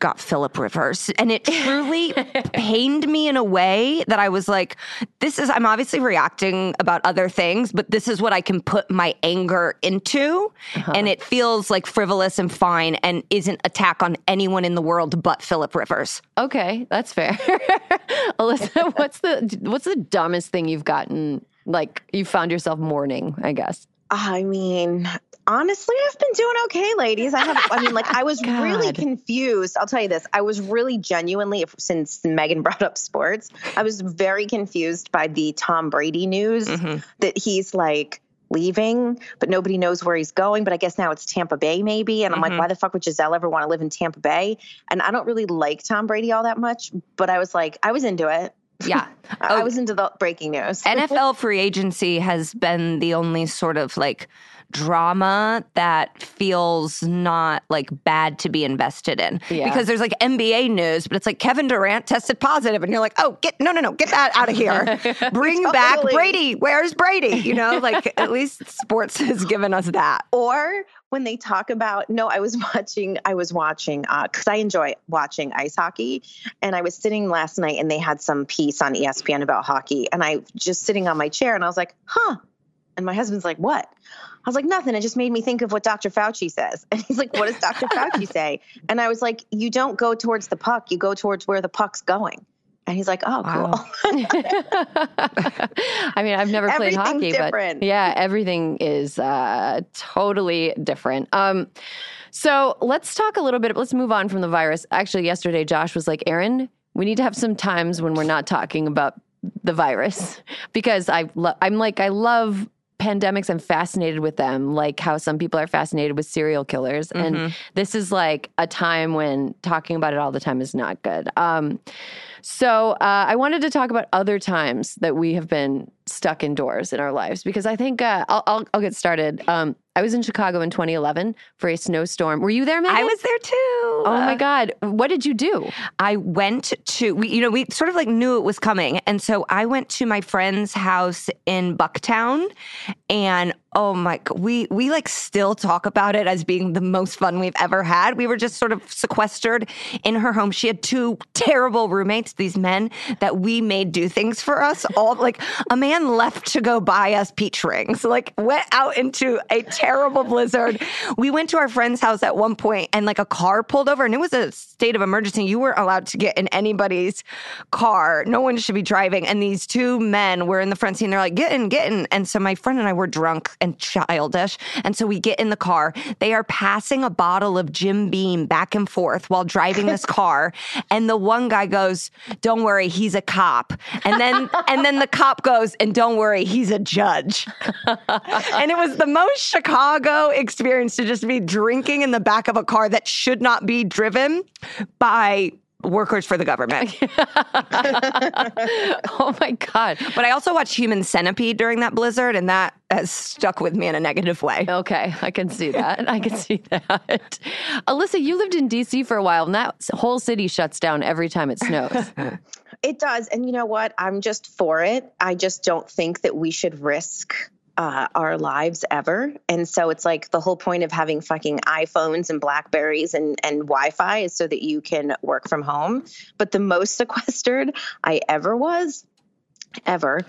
got Philip Rivers. And it truly pained me in a way that I was like, this is, I'm obviously reacting about other things, but this is what I can put my anger into. Uh-huh. And it feels like frivolous and fine and isn't attack on anyone in the world but Philip Rivers. Okay, that's fair. Alyssa, what's the what's the dumbest thing you've gotten like you found yourself mourning, I guess? I mean, honestly, I've been doing okay, ladies. I have, I mean, like, I was really confused. I'll tell you this. I was really genuinely, since Megan brought up sports, I was very confused by the Tom Brady news mm-hmm. that he's like, leaving, but nobody knows where he's going. But I guess now it's Tampa Bay, maybe. And I'm mm-hmm. like, why the fuck would Gisele ever want to live in Tampa Bay? And I don't really like Tom Brady all that much, but I was like, I was into it. Yeah. I oh. was into the breaking news. NFL free agency has been the only sort of like drama that feels not like bad to be invested in yeah. because there's like NBA news, but it's like Kevin Durant tested positive, and you're like, oh, get no, no, no, get that out of here. Bring totally. back Brady. Where's Brady? You know, like at least sports has given us that. Or when they talk about no i was watching i was watching because uh, i enjoy watching ice hockey and i was sitting last night and they had some piece on espn about hockey and i just sitting on my chair and i was like huh and my husband's like what I was like, nothing. It just made me think of what Dr. Fauci says. And he's like, what does Dr. Fauci say? And I was like, you don't go towards the puck, you go towards where the puck's going. And he's like, oh, wow. cool. I mean, I've never played hockey, different. but yeah, everything is uh, totally different. Um, so let's talk a little bit. Let's move on from the virus. Actually, yesterday, Josh was like, "Erin, we need to have some times when we're not talking about the virus because I lo- I'm like I love pandemics, I'm fascinated with them, like how some people are fascinated with serial killers. Mm-hmm. And this is like a time when talking about it all the time is not good. Um, so uh, I wanted to talk about other times that we have been stuck indoors in our lives because I think uh, I'll, I'll, I'll, get started. Um, I was in Chicago in 2011 for a snowstorm. Were you there, Megan? I was there too. Oh my God. What did you do? I went to, we, you know, we sort of like knew it was coming. And so I went to my friend's house in Bucktown and oh my we we like still talk about it as being the most fun we've ever had we were just sort of sequestered in her home she had two terrible roommates these men that we made do things for us all like a man left to go buy us peach rings like went out into a terrible blizzard we went to our friend's house at one point and like a car pulled over and it was a state of emergency you weren't allowed to get in anybody's car no one should be driving and these two men were in the front seat and they're like get in get in and so my friend and i were drunk and childish. And so we get in the car. They are passing a bottle of Jim Beam back and forth while driving this car. And the one guy goes, Don't worry, he's a cop. And then and then the cop goes, and don't worry, he's a judge. and it was the most Chicago experience to just be drinking in the back of a car that should not be driven by workers for the government. oh my God. But I also watched Human Centipede during that blizzard, and that has stuck with me in a negative way. Okay, I can see that. I can see that. Alyssa, you lived in DC for a while, and that whole city shuts down every time it snows. It does. And you know what? I'm just for it. I just don't think that we should risk uh, our lives ever. And so it's like the whole point of having fucking iPhones and Blackberries and, and Wi Fi is so that you can work from home. But the most sequestered I ever was ever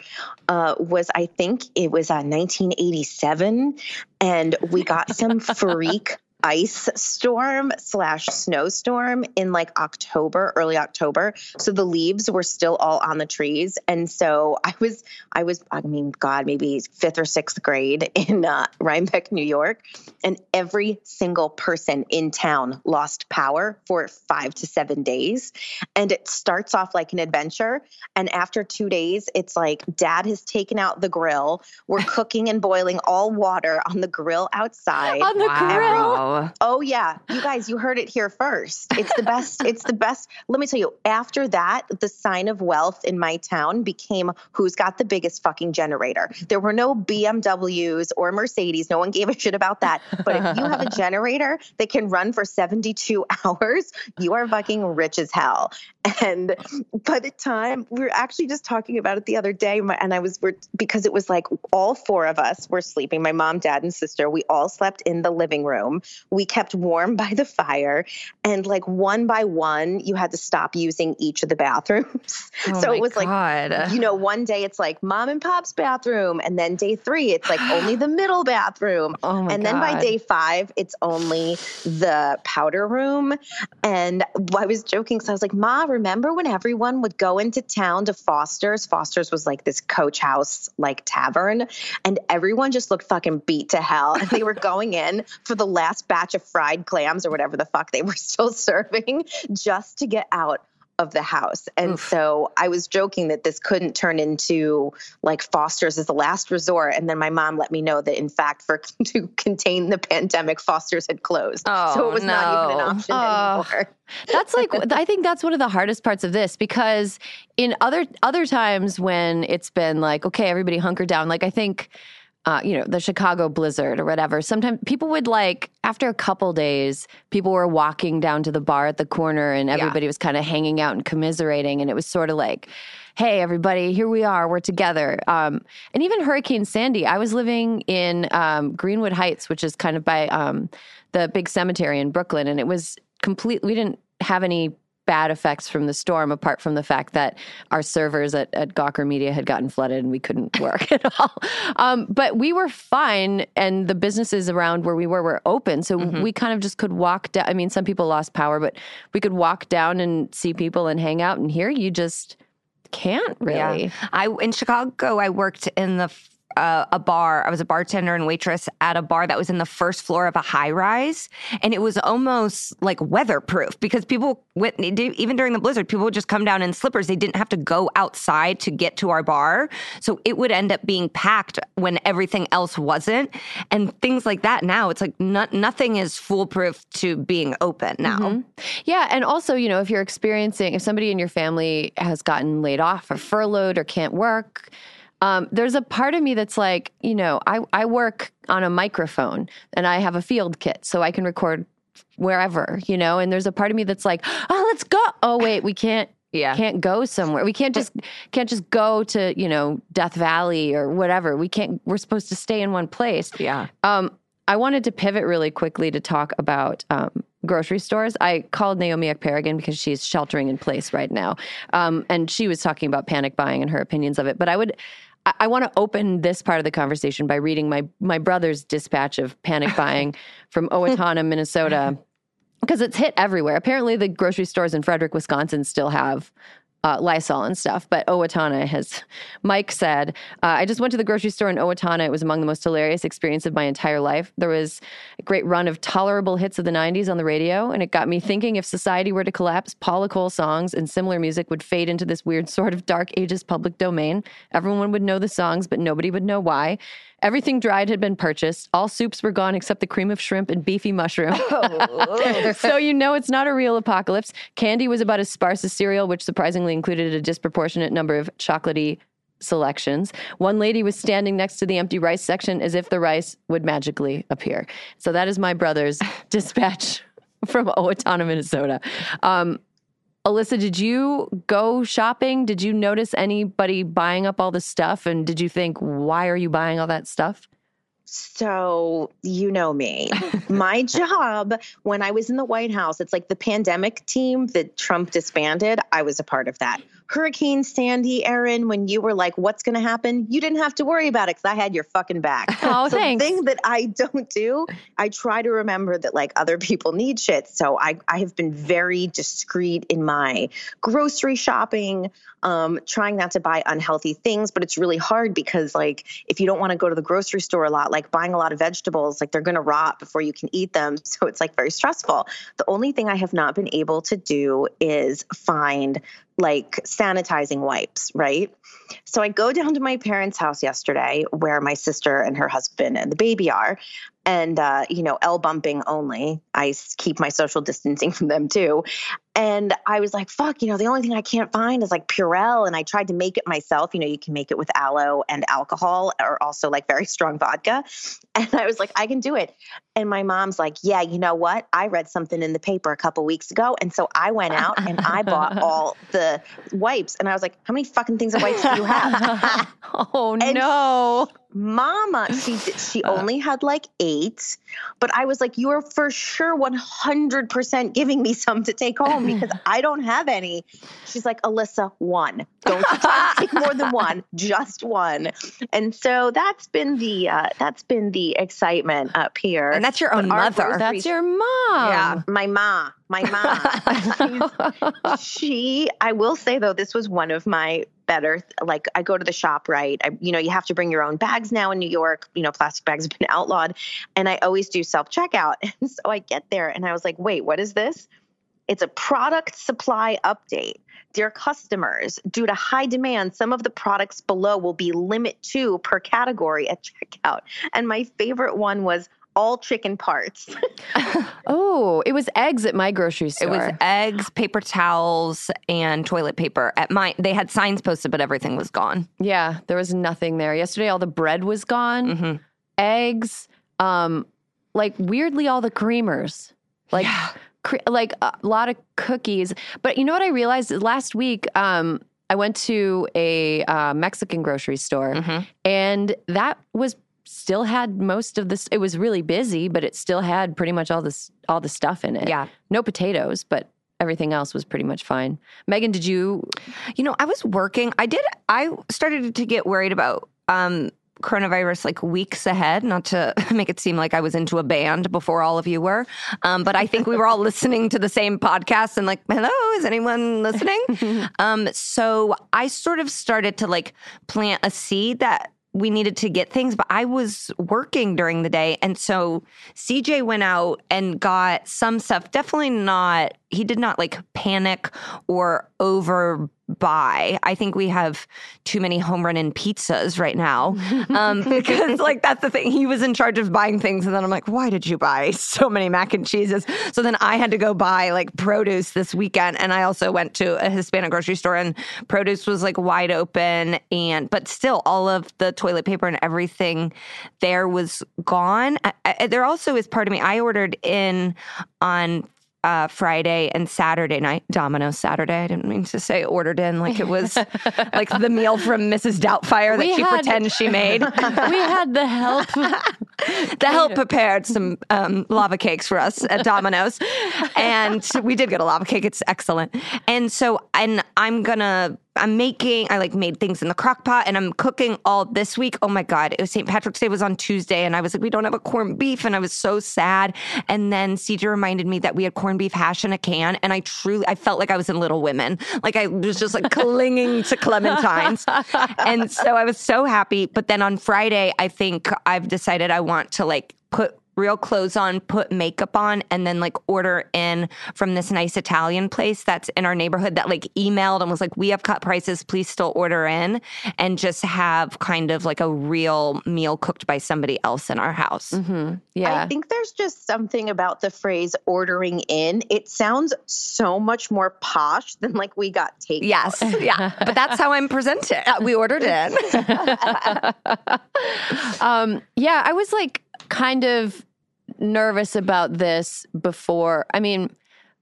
uh, was I think it was uh, 1987, and we got some freak ice storm slash snowstorm in like October, early October. So the leaves were still all on the trees. And so I was, I was, I mean, God, maybe fifth or sixth grade in uh, Rhinebeck, New York. And every single person in town lost power for five to seven days. And it starts off like an adventure. And after two days, it's like dad has taken out the grill. We're cooking and boiling all water on the grill outside. On the wow. grill. Oh yeah, you guys, you heard it here first. It's the best. it's the best. Let me tell you. After that, the sign of wealth in my town became who's got the biggest fucking generator. There were no BMWs or Mercedes. No one gave a shit about that. But if you have a generator that can run for 72 hours, you are fucking rich as hell. And by the time we were actually just talking about it the other day, and I was because it was like all four of us were sleeping. My mom, dad, and sister. We all slept in the living room we kept warm by the fire and like one by one you had to stop using each of the bathrooms oh so it was God. like you know one day it's like mom and pop's bathroom and then day three it's like only the middle bathroom oh and God. then by day five it's only the powder room and i was joking so i was like ma remember when everyone would go into town to foster's? Foster's was like this coach house like tavern and everyone just looked fucking beat to hell. And they were going in for the last batch of fried clams or whatever the fuck they were still serving just to get out of the house. And Oof. so I was joking that this couldn't turn into like Foster's as the last resort. And then my mom let me know that in fact, for to contain the pandemic, Foster's had closed. Oh, so it was no. not even an option oh. anymore. that's like I think that's one of the hardest parts of this because in other other times when it's been like, okay, everybody hunker down, like I think uh, you know, the Chicago blizzard or whatever, sometimes people would like, after a couple days, people were walking down to the bar at the corner and everybody yeah. was kind of hanging out and commiserating. And it was sort of like, hey, everybody, here we are, we're together. Um, and even Hurricane Sandy, I was living in um, Greenwood Heights, which is kind of by um, the big cemetery in Brooklyn. And it was complete, we didn't have any bad effects from the storm, apart from the fact that our servers at, at Gawker Media had gotten flooded and we couldn't work at all. Um, but we were fine, and the businesses around where we were were open, so mm-hmm. we kind of just could walk down. I mean, some people lost power, but we could walk down and see people and hang out. And here, you just can't really. Yeah. I in Chicago, I worked in the a, a, bar. I was a bartender and waitress at a bar that was in the first floor of a high rise, and it was almost like weatherproof because people went even during the blizzard, people would just come down in slippers. They didn't have to go outside to get to our bar, so it would end up being packed when everything else wasn't, and things like that. Now it's like not, nothing is foolproof to being open now. Mm-hmm. Yeah, and also you know if you're experiencing if somebody in your family has gotten laid off or furloughed or can't work um, there's a part of me that's like, you know, I, I work on a microphone and I have a field kit so I can record wherever, you know, and there's a part of me that's like, oh, let's go. Oh, wait, we can't. Yeah. Can't go somewhere. We can't just can't just go to, you know, Death Valley or whatever. We can't we're supposed to stay in one place. Yeah. Um, I wanted to pivot really quickly to talk about um, grocery stores. I called Naomi Ekperigin because she's sheltering in place right now. Um, and she was talking about panic buying and her opinions of it. But I would I, I want to open this part of the conversation by reading my my brother's dispatch of panic buying from Owatonna, Minnesota, because it's hit everywhere. Apparently, the grocery stores in Frederic, Wisconsin, still have uh, Lysol and stuff. But Owatonna has, Mike said, uh, I just went to the grocery store in Owatonna. It was among the most hilarious experience of my entire life. There was a great run of tolerable hits of the 90s on the radio, and it got me thinking if society were to collapse, Paula Cole songs and similar music would fade into this weird sort of dark ages public domain. Everyone would know the songs, but nobody would know why. Everything dried had been purchased. All soups were gone except the cream of shrimp and beefy mushroom. Oh. so you know it's not a real apocalypse. Candy was about as sparse as cereal, which surprisingly included a disproportionate number of chocolatey selections. One lady was standing next to the empty rice section as if the rice would magically appear. So that is my brother's dispatch from Owatonna, Minnesota. Um, Alyssa, did you go shopping? Did you notice anybody buying up all the stuff? And did you think, why are you buying all that stuff? So, you know me. My job when I was in the White House, it's like the pandemic team that Trump disbanded. I was a part of that. Hurricane Sandy, Erin, when you were like, what's going to happen? You didn't have to worry about it because I had your fucking back. Oh, so thanks. The thing that I don't do, I try to remember that like other people need shit. So I, I have been very discreet in my grocery shopping, um, trying not to buy unhealthy things. But it's really hard because like if you don't want to go to the grocery store a lot, like buying a lot of vegetables, like they're going to rot before you can eat them. So it's like very stressful. The only thing I have not been able to do is find like sanitizing wipes, right? So I go down to my parents' house yesterday where my sister and her husband and the baby are and uh, you know l bumping only i keep my social distancing from them too and i was like fuck you know the only thing i can't find is like purell. And i tried to make it myself. You know you can make it with aloe and alcohol or also like very strong vodka. And i was like i can do it. And my mom's like yeah you know what? I read something in the paper a couple weeks ago. And so i went out and i bought all the wipes. And i was like how many fucking things of wipes do you have? Oh no. Mama she she uh. only had like eight. But i was like you're for sure 100% giving me some to take home because i don't have any she's like alyssa one don't take more than one just one and so that's been the uh, that's been the excitement up here and that's your own mother that's your mom yeah my mom my mom she i will say though this was one of my better. Like I go to the shop, right? I, you know, you have to bring your own bags now in New York. You know, plastic bags have been outlawed, and I always do self checkout. And so I get there, and I was like, wait, what is this? It's a product supply update. Dear customers, due to high demand, some of the products below will be limit two per category at checkout. And my favorite one was all chicken parts. oh, it was eggs at my grocery store. It was eggs, paper towels, and toilet paper. At my, they had signs posted, but everything was gone. Yeah, there was nothing there. Yesterday, all the bread was gone. Mm-hmm. Eggs, um, like weirdly, all the creamers, like. Yeah. Like a lot of cookies, but you know what I realized last week? Um, I went to a uh, Mexican grocery store, mm-hmm. and that was still had most of this. It was really busy, but it still had pretty much all this all the stuff in it. Yeah, no potatoes, but everything else was pretty much fine. Megan, did you? You know, I was working. I did. I started to get worried about. um coronavirus like weeks ahead, not to make it seem like I was into a band before all of you were. Um, but I think we were all listening to the same podcast and like, hello, is anyone listening? um, so I sort of started to like plant a seed that we needed to get things, but I was working during the day. And so CJ went out and got some stuff. Definitely not, he did not like panic or over buy. I think we have too many Home Run Inn pizzas right now um, because, like, that's the thing. He was in charge of buying things, and then I'm like, why did you buy so many mac and cheeses? So then I had to go buy like produce this weekend, and I also went to a Hispanic grocery store, and produce was like wide open, and but still, all of the toilet paper and everything there was gone. I, I, there also is part of me. I ordered in on uh, Friday and Saturday night. Domino's Saturday. I didn't mean to say ordered in like it was like the meal from Mrs. Doubtfire that we she had, pretends she made. we had the help. the help prepared some um, lava cakes for us at Domino's, and we did get a lava cake. It's excellent. And so, and I'm gonna I'm making, I like made things in the crock pot and I'm cooking all this week. Oh my God. It was St. Patrick's Day was on Tuesday and I was like, we don't have a corned beef. And I was so sad. And then CJ reminded me that we had corned beef hash in a can. And I truly, I felt like I was in Little Women. Like I was just like clinging to clementines. and so I was so happy. But then on Friday, I think I've decided I want to like put real clothes on, put makeup on, and then like order in from this nice Italian place that's in our neighborhood that like emailed and was like, we have cut prices, please still order in, and just have kind of like a real meal cooked by somebody else in our house. Mm-hmm. Yeah. I think there's just something about the phrase ordering in. It sounds so much more posh than like we got takeout. Yes. Yeah. but that's how I'm presented. We ordered in. um, yeah. I was like, kind of nervous about this before. I mean,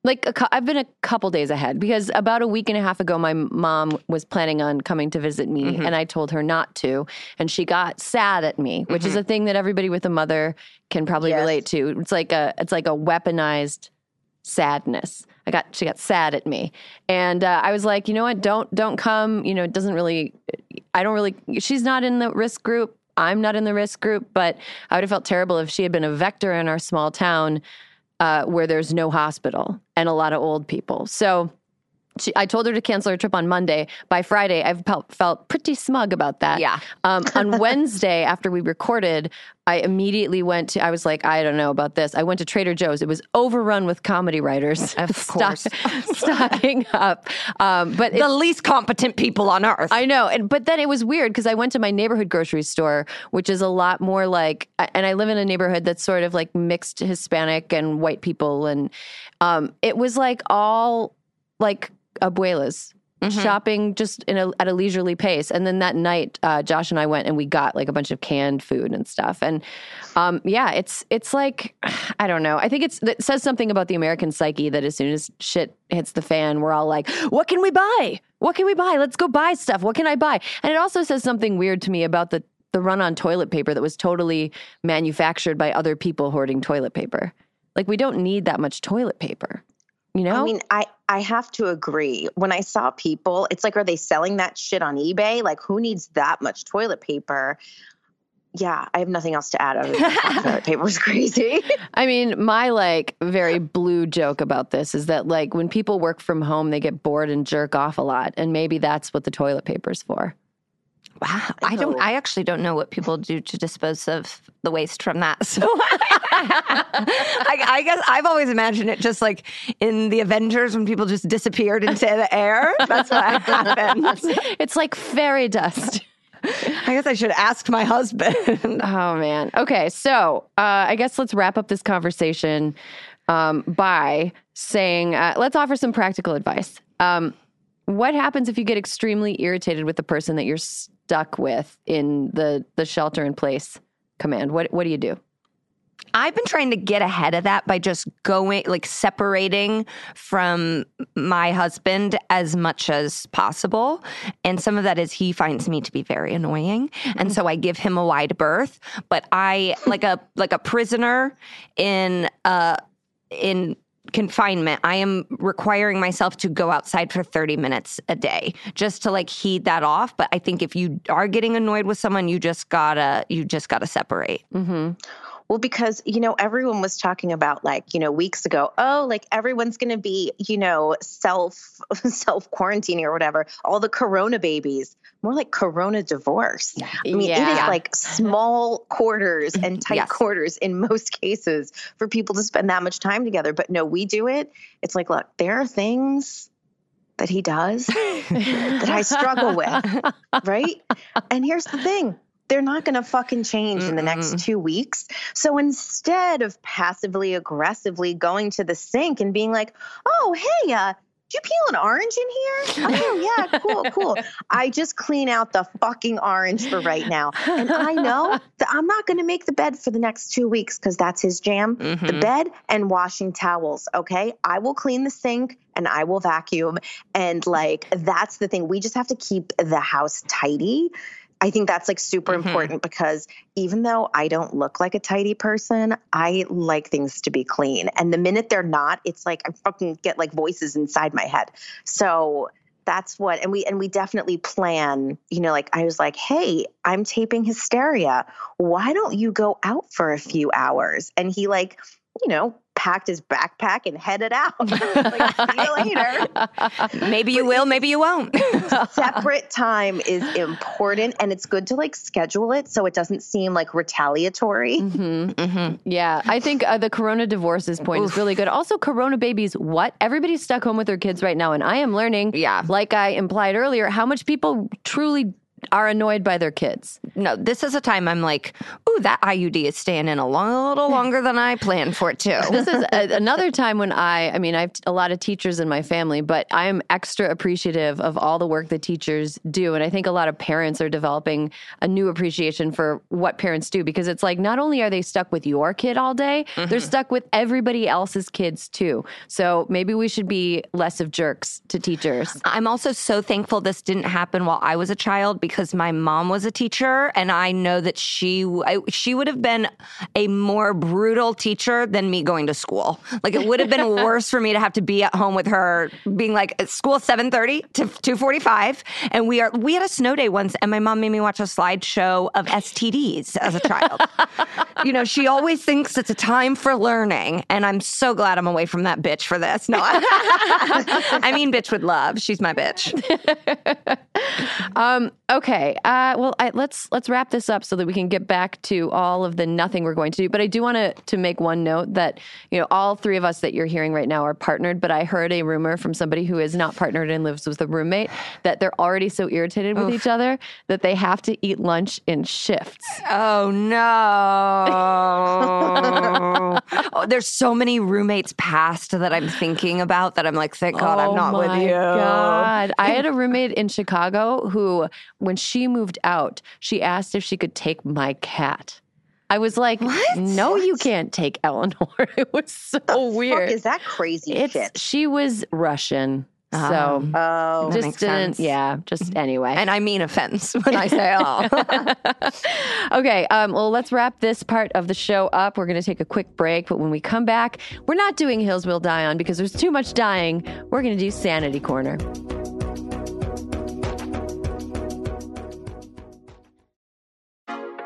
like i I've been a couple days ahead because about a week and a half ago, my mom was planning on coming to visit me, mm-hmm. and I told her not to, and she got sad at me, which mm-hmm. is a thing that everybody with a mother can probably yes. relate to. It's like a it's like a weaponized sadness. I got she got sad at me, and uh, I was like, you know what? Don't don't come. You know, it doesn't really. I don't really. She's not in the risk group. I'm not in the risk group, but I would have felt terrible if she had been a vector in our small town uh, where there's no hospital and a lot of old people. So she, I told her to cancel her trip on Monday. By Friday, I've felt, felt pretty smug about that. Yeah. Um, on Wednesday, after we recorded, I immediately went to, I was like, I don't know about this. I went to Trader Joe's. It was overrun with comedy writers. Of course. stocking up. Um, but the least competent people on earth. I know. And, but then it was weird because I went to my neighborhood grocery store, which is a lot more like, and I live in a neighborhood that's sort of like mixed Hispanic and white people. And um, it was like all like abuelas mm-hmm. shopping just in a, at a leisurely pace. And then that night, uh, Josh and I went and we got like a bunch of canned food and stuff. And um, yeah, it's it's like I don't know. I think it's it says something about the American psyche that as soon as shit hits the fan, we're all like, "What can we buy? What can we buy? Let's go buy stuff. What can I buy?" And it also says something weird to me about the the run on toilet paper that was totally manufactured by other people hoarding toilet paper. Like we don't need that much toilet paper. You know? I mean, I I have to agree. When I saw people, it's like, are they selling that shit on eBay? Like, who needs that much toilet paper? Yeah, I have nothing else to add other than toilet paper was crazy. I mean, my like very blue joke about this is that like when people work from home, they get bored and jerk off a lot, and maybe that's what the toilet paper's for. Wow, I don't. I actually don't know what people do to dispose of the waste from that. So I, I, guess I've always imagined it just like in the Avengers when people just disappeared into the air. That's what happens. It's like fairy dust. I guess I should ask my husband. oh man. Okay, so uh, I guess let's wrap up this conversation um, by saying uh, let's offer some practical advice. Um, what happens if you get extremely irritated with the person that you're stuck with in the the shelter in place command? What what do you do? I've been trying to get ahead of that by just going, like separating from my husband as much as possible. And some of that is he finds me to be very annoying. And so I give him a wide berth. But I, like a, like a prisoner in, uh, in confinement, I am requiring myself to go outside for 30 minutes a day just to like heed that off. But I think if you are getting annoyed with someone, you just gotta, you just gotta separate. Mm-hmm. Well, because, you know, everyone was talking about like, you know, weeks ago, oh, like everyone's going to be, you know, self self quarantining or whatever. All the corona babies, more like corona divorce. I mean, yeah. it is like small quarters and tight yes. quarters in most cases for people to spend that much time together. But no, we do it. It's like, look, there are things that he does that I struggle with, right? And here's the thing they're not going to fucking change Mm-mm. in the next two weeks. So instead of passively aggressively going to the sink and being like, oh, hey, uh, did you peel an orange in here? Oh, yeah, cool, cool. I just clean out the fucking orange for right now. And I know that I'm not going to make the bed for the next two weeks because that's his jam. Mm-hmm. The bed and washing towels, okay? I will clean the sink and I will vacuum. And like, that's the thing. We just have to keep the house tidy I think that's like super mm-hmm. important because even though I don't look like a tidy person, I like things to be clean. And the minute they're not, it's like I fucking get like voices inside my head. So that's what and we and we definitely plan you know like i was like hey i'm taping hysteria why don't you go out for a few hours and he like you know packed his backpack and headed out. like, see you later. Maybe you but will, maybe you won't. separate time is important and it's good to like schedule it so it doesn't seem like retaliatory. Mm-hmm, mm-hmm. Yeah, I think uh, the Corona divorces point Oof. is really good. Also, Corona babies, what? Everybody's stuck home with their kids right now. And I am learning, yeah. like I implied earlier, how much people truly are annoyed by their kids. No, this is a time I'm like, that IUD is staying in a, long, a little longer than I planned for it to. this is a, another time when I, I mean, I have a lot of teachers in my family, but I am extra appreciative of all the work that teachers do. And I think a lot of parents are developing a new appreciation for what parents do because it's like not only are they stuck with your kid all day, mm-hmm. they're stuck with everybody else's kids too. So maybe we should be less of jerks to teachers. I'm also so thankful this didn't happen while I was a child because because my mom was a teacher, and I know that she I, she would have been a more brutal teacher than me going to school. Like it would have been worse for me to have to be at home with her, being like at school seven thirty to two forty five, and we are we had a snow day once, and my mom made me watch a slideshow of STDs as a child. you know, she always thinks it's a time for learning, and I'm so glad I'm away from that bitch for this. No, I mean bitch with love. She's my bitch. um, okay. Okay. Uh, well, I, let's let's wrap this up so that we can get back to all of the nothing we're going to do. But I do want to to make one note that you know all three of us that you're hearing right now are partnered. But I heard a rumor from somebody who is not partnered and lives with a roommate that they're already so irritated with Oof. each other that they have to eat lunch in shifts. Oh no! oh, there's so many roommates past that I'm thinking about that I'm like, thank God oh I'm not with you. God, I had a roommate in Chicago who when when she moved out, she asked if she could take my cat. I was like, what? no, what? you can't take Eleanor. It was so the weird. is that crazy it's, shit? She was Russian. So um, oh, just didn't, sense. yeah, just anyway. And I mean offense when I say all. okay, um, well, let's wrap this part of the show up. We're going to take a quick break, but when we come back, we're not doing Hills Will Die On because there's too much dying. We're going to do Sanity Corner.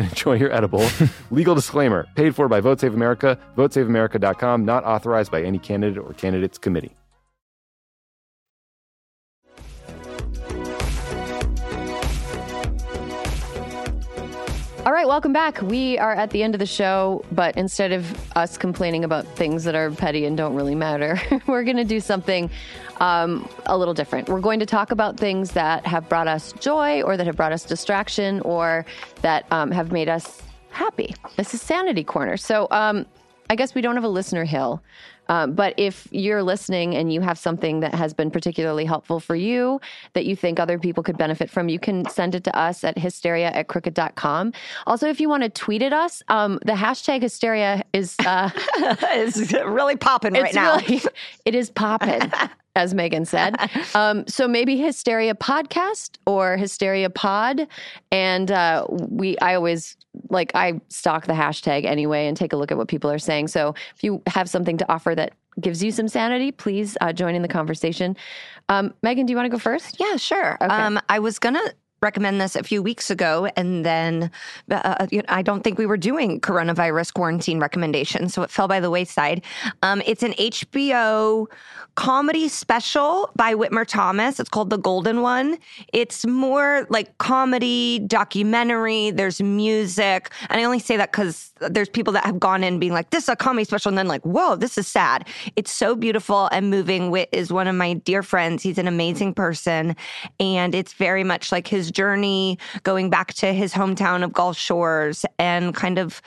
and enjoy your edible. Legal disclaimer paid for by Vote Save America, votesaveamerica.com, not authorized by any candidate or candidates committee. All right, welcome back. We are at the end of the show, but instead of us complaining about things that are petty and don't really matter, we're going to do something um, a little different. We're going to talk about things that have brought us joy or that have brought us distraction or that um, have made us happy. This is Sanity Corner. So um, I guess we don't have a listener hill. Um, but if you're listening and you have something that has been particularly helpful for you that you think other people could benefit from, you can send it to us at hysteria at crooked.com. Also, if you want to tweet at us, um, the hashtag hysteria is uh, is really popping right now. Really, it is popping. as Megan said. Um, so maybe Hysteria Podcast or Hysteria Pod. And uh, we, I always like, I stalk the hashtag anyway and take a look at what people are saying. So if you have something to offer that gives you some sanity, please uh, join in the conversation. Um, Megan, do you want to go first? Yeah, sure. Okay. Um, I was going to recommend this a few weeks ago, and then uh, uh I don't think we were doing coronavirus quarantine recommendations, so it fell by the wayside. Um, it's an HBO comedy special by Whitmer Thomas. It's called The Golden One. It's more like comedy, documentary, there's music. And I only say that because there's people that have gone in being like, this is a comedy special, and then like, whoa, this is sad. It's so beautiful and moving. Whit is one of my dear friends. He's an amazing person. And it's very much like his journey going back to his hometown of Gulf Shores and kind of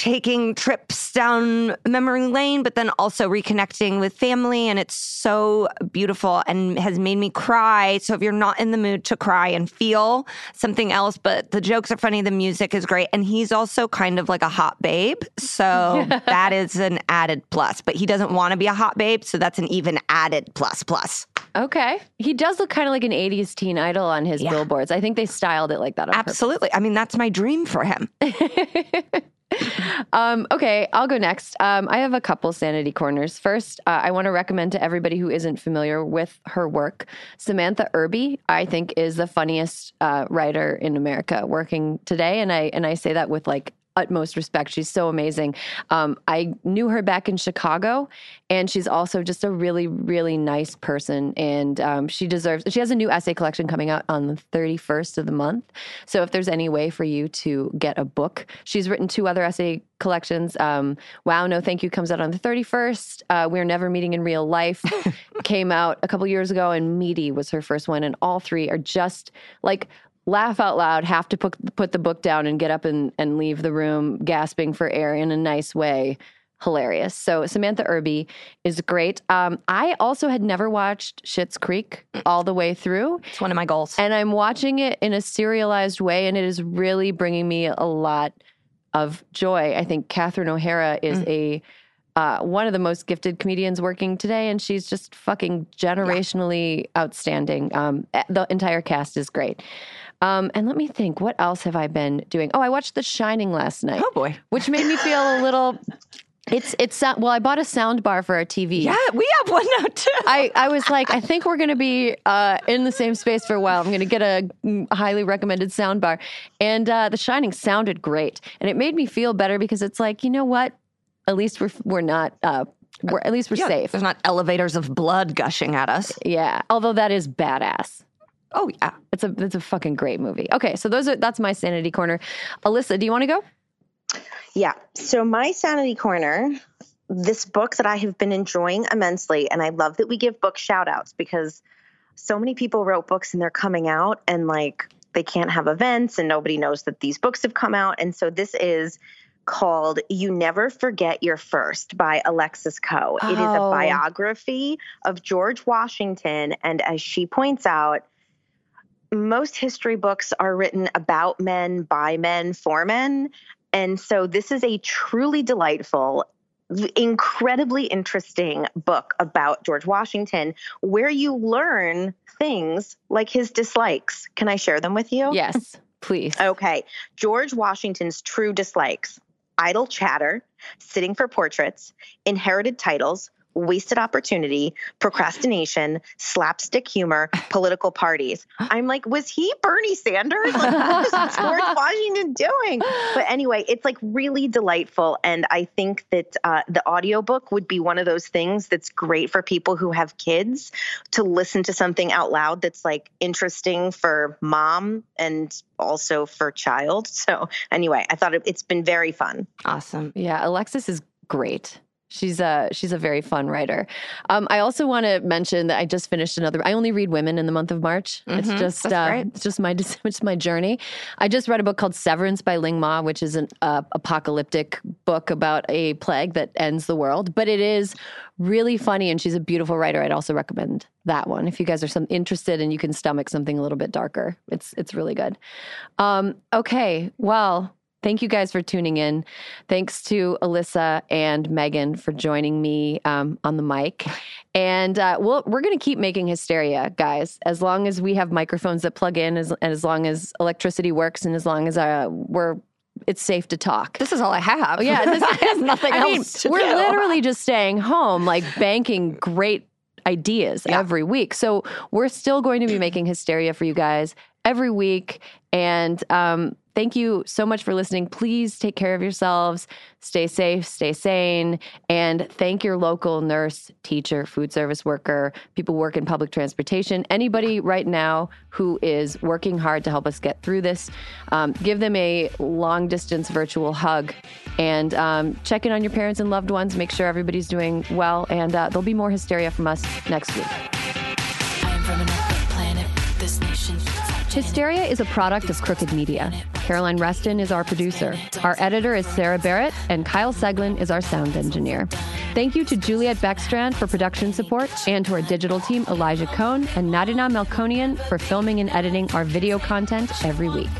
taking trips down memory lane, but then also reconnecting with family. And it's so beautiful and has made me cry. So if you're not in the mood to cry and feel something else, but the jokes are funny, the music is great. And he's also kind of like a hot babe. So that is an added plus. But he doesn't want to be a hot babe. So that's an even added plus plus. Okay. He does look kind of like an 80s teen idol on his yeah. billboards. I think they styled it like that. Absolutely. Purpose. I mean, that's my dream for him. um, okay, I'll go next. Um, I have a couple sanity corners. First, uh, I want to recommend to everybody who isn't familiar with her work, Samantha Irby. I think is the funniest uh, writer in America working today, and I and I say that with like utmost respect. She's so amazing. Um, I knew her back in Chicago, and she's also just a really, really nice person. And um, she deserves. She has a new essay collection coming out on the thirty first of the month. So if there's any way for you to get a book, she's written two other essay collections. Um, wow, no, thank you comes out on the thirty first. Uh, We're never meeting in real life came out a couple years ago, and Meaty was her first one. And all three are just like laugh out loud, have to put put the book down and get up and, and leave the room gasping for air in a nice way. Hilarious. So Samantha Irby is great. Um, I also had never watched Schitt's Creek all the way through. It's one of my goals, and I'm watching it in a serialized way, and it is really bringing me a lot of joy. I think Catherine O'Hara is mm. a uh, one of the most gifted comedians working today, and she's just fucking generationally yeah. outstanding. Um, the entire cast is great. Um, and let me think, what else have I been doing? Oh, I watched The Shining last night. Oh boy, which made me feel a little. It's it's well, I bought a sound bar for our TV. Yeah, we have one now too. I, I was like, I think we're going to be uh, in the same space for a while. I'm going to get a highly recommended sound bar, and uh, The Shining sounded great, and it made me feel better because it's like, you know what? At least we're we're not. Uh, we're, at least we're yeah, safe. There's not elevators of blood gushing at us. Yeah, although that is badass. Oh yeah, it's a it's a fucking great movie. Okay, so those are that's my sanity corner. Alyssa, do you want to go? Yeah. So my sanity corner, this book that I have been enjoying immensely, and I love that we give book shout outs because so many people wrote books and they're coming out and like they can't have events and nobody knows that these books have come out. And so this is called You Never Forget Your First by Alexis Coe. Oh. It is a oh. biography of George Washington. And as she points out, most history books are written about men, by men, for men. And so this is a truly delightful, incredibly interesting book about George Washington where you learn things like his dislikes. Can I share them with you? Yes, please. okay. George Washington's true dislikes idle chatter, sitting for portraits, inherited titles, wasted opportunity, procrastination, slapstick humor, political parties. I'm like, was he Bernie Sanders? Like, what was George Washington doing? But anyway, it's like really delightful. And I think that uh, the audiobook would be one of those things that's great for people who have kids to listen to something out loud that's like interesting for mom and also for child. So anyway, I thought it, it's been very fun. Awesome. Yeah, Alexis is great. She's a she's a very fun writer. Um, I also want to mention that I just finished another. I only read women in the month of March. Mm-hmm. It's just uh, it's just my it's my journey. I just read a book called Severance by Ling Ma, which is an uh, apocalyptic book about a plague that ends the world. But it is really funny, and she's a beautiful writer. I'd also recommend that one if you guys are some interested and you can stomach something a little bit darker. It's it's really good. Um, okay, well Thank you guys for tuning in. Thanks to Alyssa and Megan for joining me um, on the mic. And uh, we'll, we're going to keep making hysteria, guys, as long as we have microphones that plug in, as, and as long as electricity works, and as long as uh, we're it's safe to talk. This is all I have. Yeah, this has nothing I else. Mean, we're do. literally just staying home, like banking great ideas yeah. every week. So we're still going to be making hysteria for you guys every week. And um, thank you so much for listening. Please take care of yourselves, stay safe, stay sane, and thank your local nurse, teacher, food service worker, people work in public transportation, anybody right now who is working hard to help us get through this. Um, give them a long distance virtual hug and um, check in on your parents and loved ones. Make sure everybody's doing well, and uh, there'll be more hysteria from us next week. Hysteria is a product of Crooked Media. Caroline Reston is our producer. Our editor is Sarah Barrett, and Kyle Seglin is our sound engineer. Thank you to Juliet Beckstrand for production support, and to our digital team, Elijah Cohn and Nadina Melkonian for filming and editing our video content every week.